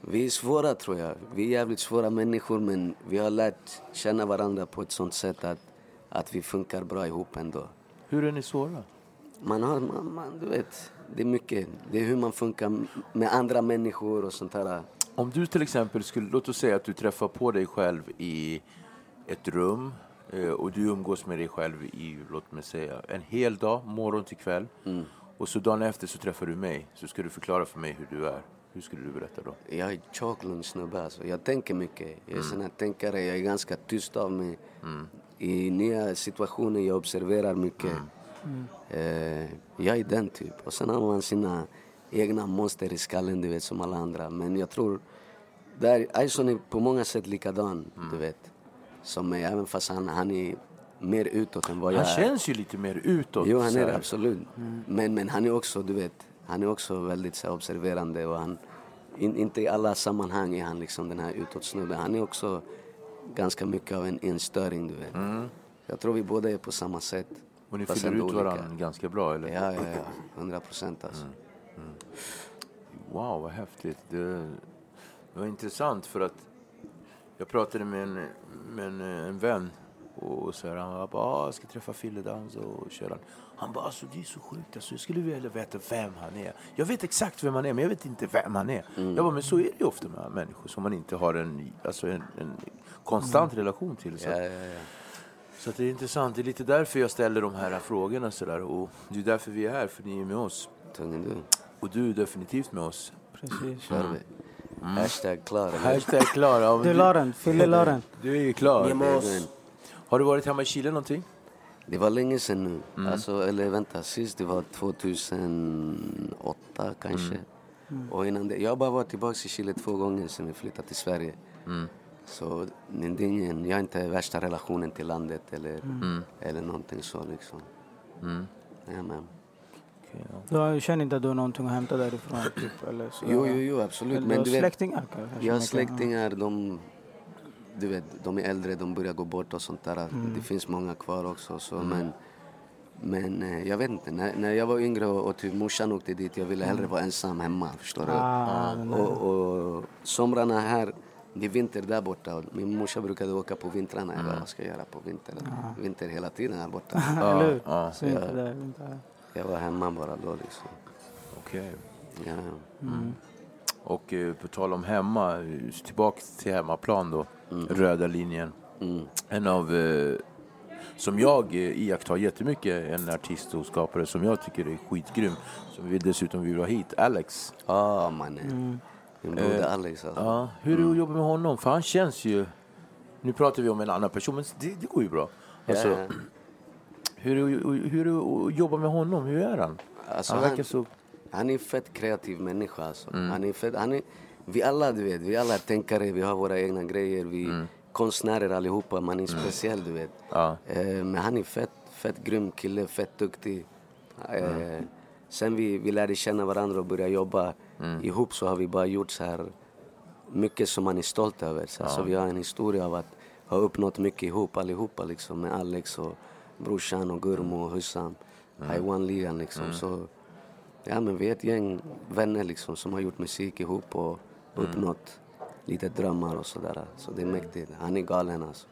Vi är svåra tror jag. Vi är jävligt svåra människor men vi har lärt känna varandra på ett sånt sätt att, att vi funkar bra ihop ändå. Hur är ni svåra? Man har, man, man, du vet, det är mycket. Det är hur man funkar med andra människor och sånt där. Om du till exempel skulle, låt oss säga att du träffar på dig själv i ett rum och du umgås med dig själv i, låt mig säga, en hel dag, morgon till kväll. Mm. Och så dagen efter så träffar du mig, så ska du förklara för mig hur du är. Hur skulle du berätta då? Jag är tjocklugn snubbe alltså. Jag tänker mycket. Jag är sån här tänkare. Jag är ganska tyst av mig. I nya situationer jag observerar mycket. Eh, jag är den typ. Och sen har man sina egna monster i skallen du vet som alla andra. Men jag tror, där, Ison är på många sätt likadan du vet. Som mig, även fast han, han är mer utåt än vad jag Han är. känns ju lite mer utåt. Jo, han är det absolut. Men, men han är också, du vet, han är också väldigt så här, observerande och han, in, inte i alla sammanhang är han liksom den här utåtsnubben. Han är också ganska mycket av en enstöring, du vet. Jag tror vi båda är på samma sätt. Mm. Och ni fyller ut varandra ganska bra, eller? Ja, ja, ja. Hundra procent alltså. Wow, vad häftigt. Det, det var intressant för att jag pratade med en, med en, en vän och så här, han bara, ah, jag ska träffa Fille Dans och köra. Han. han bara, alltså det är så sjukt, alltså, jag skulle vilja veta vem han är. Jag vet exakt vem han är, men jag vet inte vem han är. Jag bara, men så är det ju ofta med människor som man inte har en, alltså en, en konstant relation till. Så, Ja, ja, ja. så att det är intressant. Det är lite därför jag ställer de här frågorna så där. Och det är därför vi är här, för ni är med oss. Och du är definitivt med oss. Precis. Kör vi. Hashtag klar. eller? Hashtag klar. Ja, Du la den, Fille la den. Du är ju klar. Har du varit hemma i Chile någonting? Det var länge sedan nu. Alltså, eller vänta, sist det var 2008 kanske. Och innan det, jag har bara varit tillbaka i Chile två gånger sedan vi flyttade till Sverige. Så det är ingen, jag har inte värsta relationen till landet eller, eller någonting så liksom. Ja, men. Du har- känner inte att du har någonting att hämta därifrån? Typ, eller så. Jo, jo, jo, absolut. Eller Men du du släktingar kanske? jag har släktingar, de, du vet, de är äldre, de börjar gå bort och sånt där. Det finns många kvar också. Så, men, men eh, jag vet inte, när, när jag var yngre och, och typ morsan åkte dit, jag ville hellre vara ensam hemma. Förstår du? Ah, där. Och, och somrarna här, det är vinter där borta. Och Min morsa brukade åka på vintrarna. Jag bara, vad ska jag göra på vintern? Vinter hela tiden här borta. Hur? ja. Så inte där, inte där. Jag var hemma bara då liksom. Okej. Ja, ja. Och eh, på tal om hemma, tillbaka till hemmaplan då. Röda linjen. Mm. En av, eh, som jag eh, iakttar jättemycket, en artist och skapare som jag tycker är skitgrym. Som vi dessutom vill ha hit, Alex. Ja, mannen. Min broder Alex alltså. Ja, hur är det att jobba med honom? För han känns ju... Nu pratar vi om en annan person, men det, det går ju bra. Alltså, Ja, ja. hur, hur är det att jobba med honom? Hur är han? Alltså, han han- så... Han är en fett kreativ människa alltså. Han är fett, han är, vi alla du vet, vi alla är tänkare, vi har våra egna grejer, vi konstnärer allihopa, man är speciell du vet. Ja. Eh, men han är fett, fett grym kille, fett duktig. Eh, sen vi, vi lärde känna varandra och började jobba ihop så har vi bara gjort så här mycket som man är stolt över. Så, så vi har en historia av att ha uppnått mycket ihop allihopa liksom med Alex och brorsan och Gurmo och Hussam. Haiwan-ligan liksom. Så, ja men vi är ett gäng vänner liksom som har gjort musik ihop och uppnått lite drömmar och sådär. Så det är mäktigt. Han är galen alltså.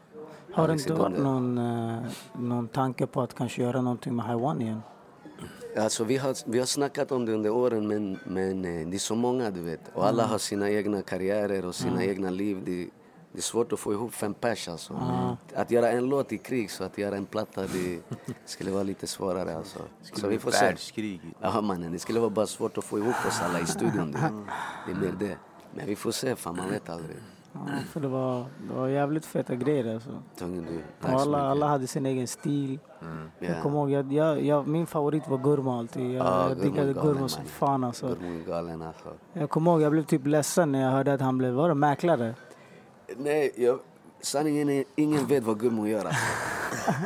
Har inte varit dunder. någon, eh, någon tanke på att kanske göra någonting med Haiwan igen? Alltså, vi, har, vi har snackat om det under åren men, men eh, det är så många du vet. Och alla har sina egna karriärer och sina egna liv. Det, det är svårt att få ihop fem pers alltså. Att göra en låt i krig så att göra en platta det skulle vara lite svårare alltså. Så vi får se. Världskrig. Ja mannen, det skulle vara bara svårt att få ihop oss alla i studion du vet. Det är mer det. Men vi får se, fan man vet aldrig. Ja, för det var, det var jävligt feta grejer alltså. Tungen du. Alla, alla hade sin egen stil. Ja. Jag kommer ihåg, jag, jag, jag, min favorit var Gurmo alltid. Jag, Ja, jag diggade Gurmo som fan alltså. Galen alltså. Jag kommer ihåg, jag blev typ ledsen när jag hörde att han blev, var det mäklare? Nej, jag, sanningen är ingen vet vad Gurmo gör alltså.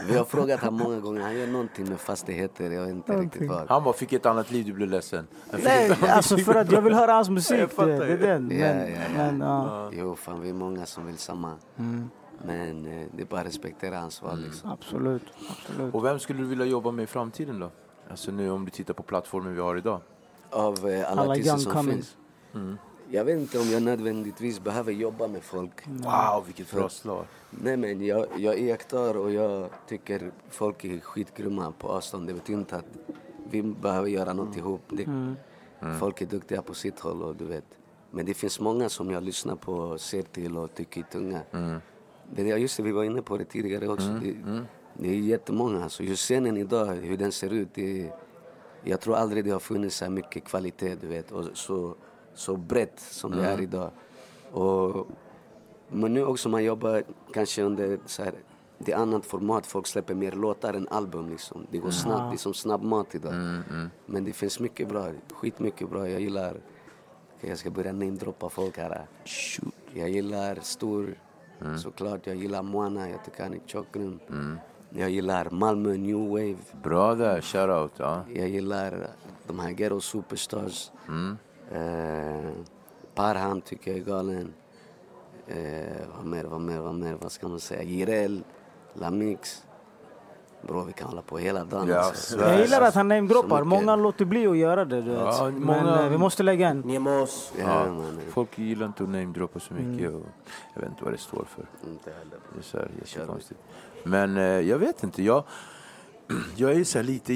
Vi har frågat honom många gånger. Han gör någonting med fastigheter. Jag vet inte riktigt vad. Han bara fick ett annat liv, du blev ledsen. Nej, alltså för att jag vill höra hans musik. Fattar det, det är den. Men, Ja, ja, ja. men ja, Jo, fan vi är många som vill samma. Men eh, det är bara att respektera hans val liksom. absolut. absolut. Och vem skulle du vilja jobba med i framtiden då? Alltså nu om du tittar på plattformen vi har idag. Av eh, alla, Alla artister som comings. finns. Jag vet inte om jag nödvändigtvis behöver jobba med folk. Wow, vilket bra slag. Nej men jag, jag iakttar och jag tycker folk är skitgrymma på avstånd. Det betyder inte att vi behöver göra något ihop. Det, Folk är duktiga på sitt håll och du vet. Men det finns många som jag lyssnar på, ser till och tycker är tunga. Det är just det, vi var inne på det tidigare också. Det, det är jättemånga. Alltså, just scenen idag, hur den ser ut. Det, jag tror aldrig det har funnits så mycket kvalitet, du vet. Och så, så brett som det är idag. Och, men nu också man jobbar kanske under så här, det är annat format. Folk släpper mer låtar än album liksom. Det går snabbt, det är som snabbmat idag. Men det finns mycket bra, skitmycket bra. Jag gillar, jag ska börja namedroppa folk här. Jag gillar Stor, såklart. Jag gillar Moana, jag tycker han är tjockgrym. Jag gillar Malmö New Wave. Bra där, shoutout. Ja. Jag gillar de här Ghetto Superstars. Eh, Parham tycker jag är galen. Eh, vad mer, vad mer, vad mer, vad ska man säga? Jireel, Lamix. Bro, vi kan hålla på hela dagen. Ja, alltså. Jag gillar att han namedroppar. Många låter bli att göra det. Du vet. Ja, Men många- eh, vi måste lägga en. Nemos. Ja, man. Folk gillar inte att namedroppa så mycket. Och jag vet inte vad det står för. Inte heller. Det är så här jättekonstigt. Men eh, jag vet inte. Jag, jag är så här lite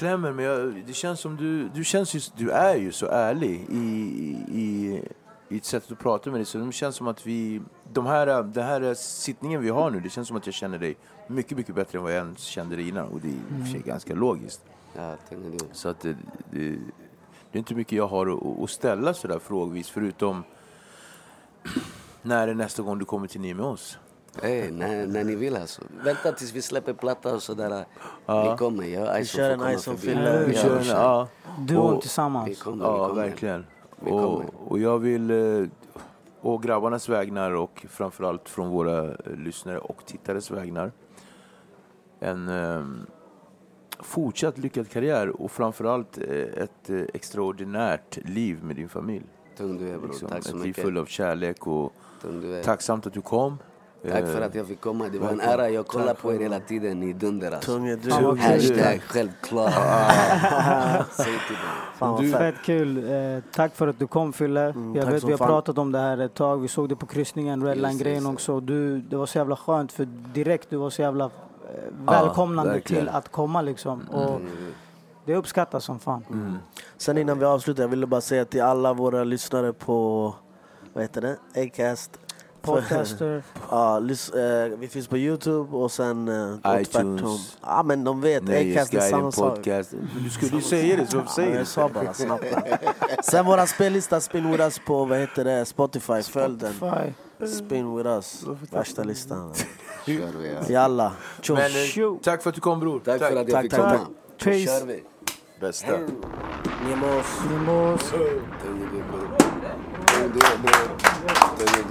djupklämmer, men jag, det känns som du, du känns ju, du är ju så ärlig i, i, i ett sätt att prata med dig. Så det känns som att vi, de här, den här sittningen vi har nu, det känns som att jag känner dig mycket, mycket bättre än vad jag ens kände dig innan. Och det är sig ganska logiskt. Ja, tänker du. Så att det, det, det är inte mycket jag har att, att ställa sådär frågvis, förutom när är nästa gång du kommer till Ni med oss? Hey, när, när ni vill alltså. Vänta tills vi släpper platta och sådär. Vi kommer. Jag Vi Ison kör får en komma Ison förbi. fylla. Vi Ja, kör en, ja. Duon Och- tillsammans. Vi kommer, Ja, vi kommer. verkligen. Vi Och, kommer. och jag vill, eh, å grabbarnas vägnar och framförallt från våra eh, lyssnare och tittares vägnar, en eh, fortsatt lyckad karriär och framförallt eh, ett eh, extraordinärt liv med din familj. Tung du är bror. Liksom, Tack så ett liv mycket. full av kärlek och Tung du är. tacksamt att du kom. Tack för Eh, att jag fick komma. Det var en ära. Jag kollar på er hela tiden. Ni dunder alltså. Hashtag självklart. Säg till dem. Fan vad Du, fett. kul. Eh, tack för att du kom Fille. jag Mm, tack vet vi har fan. pratat om det här ett tag. Vi såg det på kryssningen, Redline-grejen också. Du, det var så jävla skönt för direkt du var så jävla eh, välkomnande till att komma liksom. Och det uppskattas som fan. Mm. Sen innan vi avslutar, jag ville bara säga till alla våra lyssnare på, vad heter det? Acast. Podcaster. Ja, lys- eh, vi finns på Youtube och sen åt iTunes. tvärtom. Ja men de vet, Acast är samma sak. Du skulle ju säga det, så varför säger jag sa bara snabbt. Sen våra spellista Spin With Us på vad heter det? Spotify, följ den. Spin With Us, värsta listan. Jalla. Men eh, tack för att du kom bror. Tack för att jag tack, fick tack, komma. tack. Peace. kör vi. Bästa. Nemos. Nimos. Tung du bror. Tung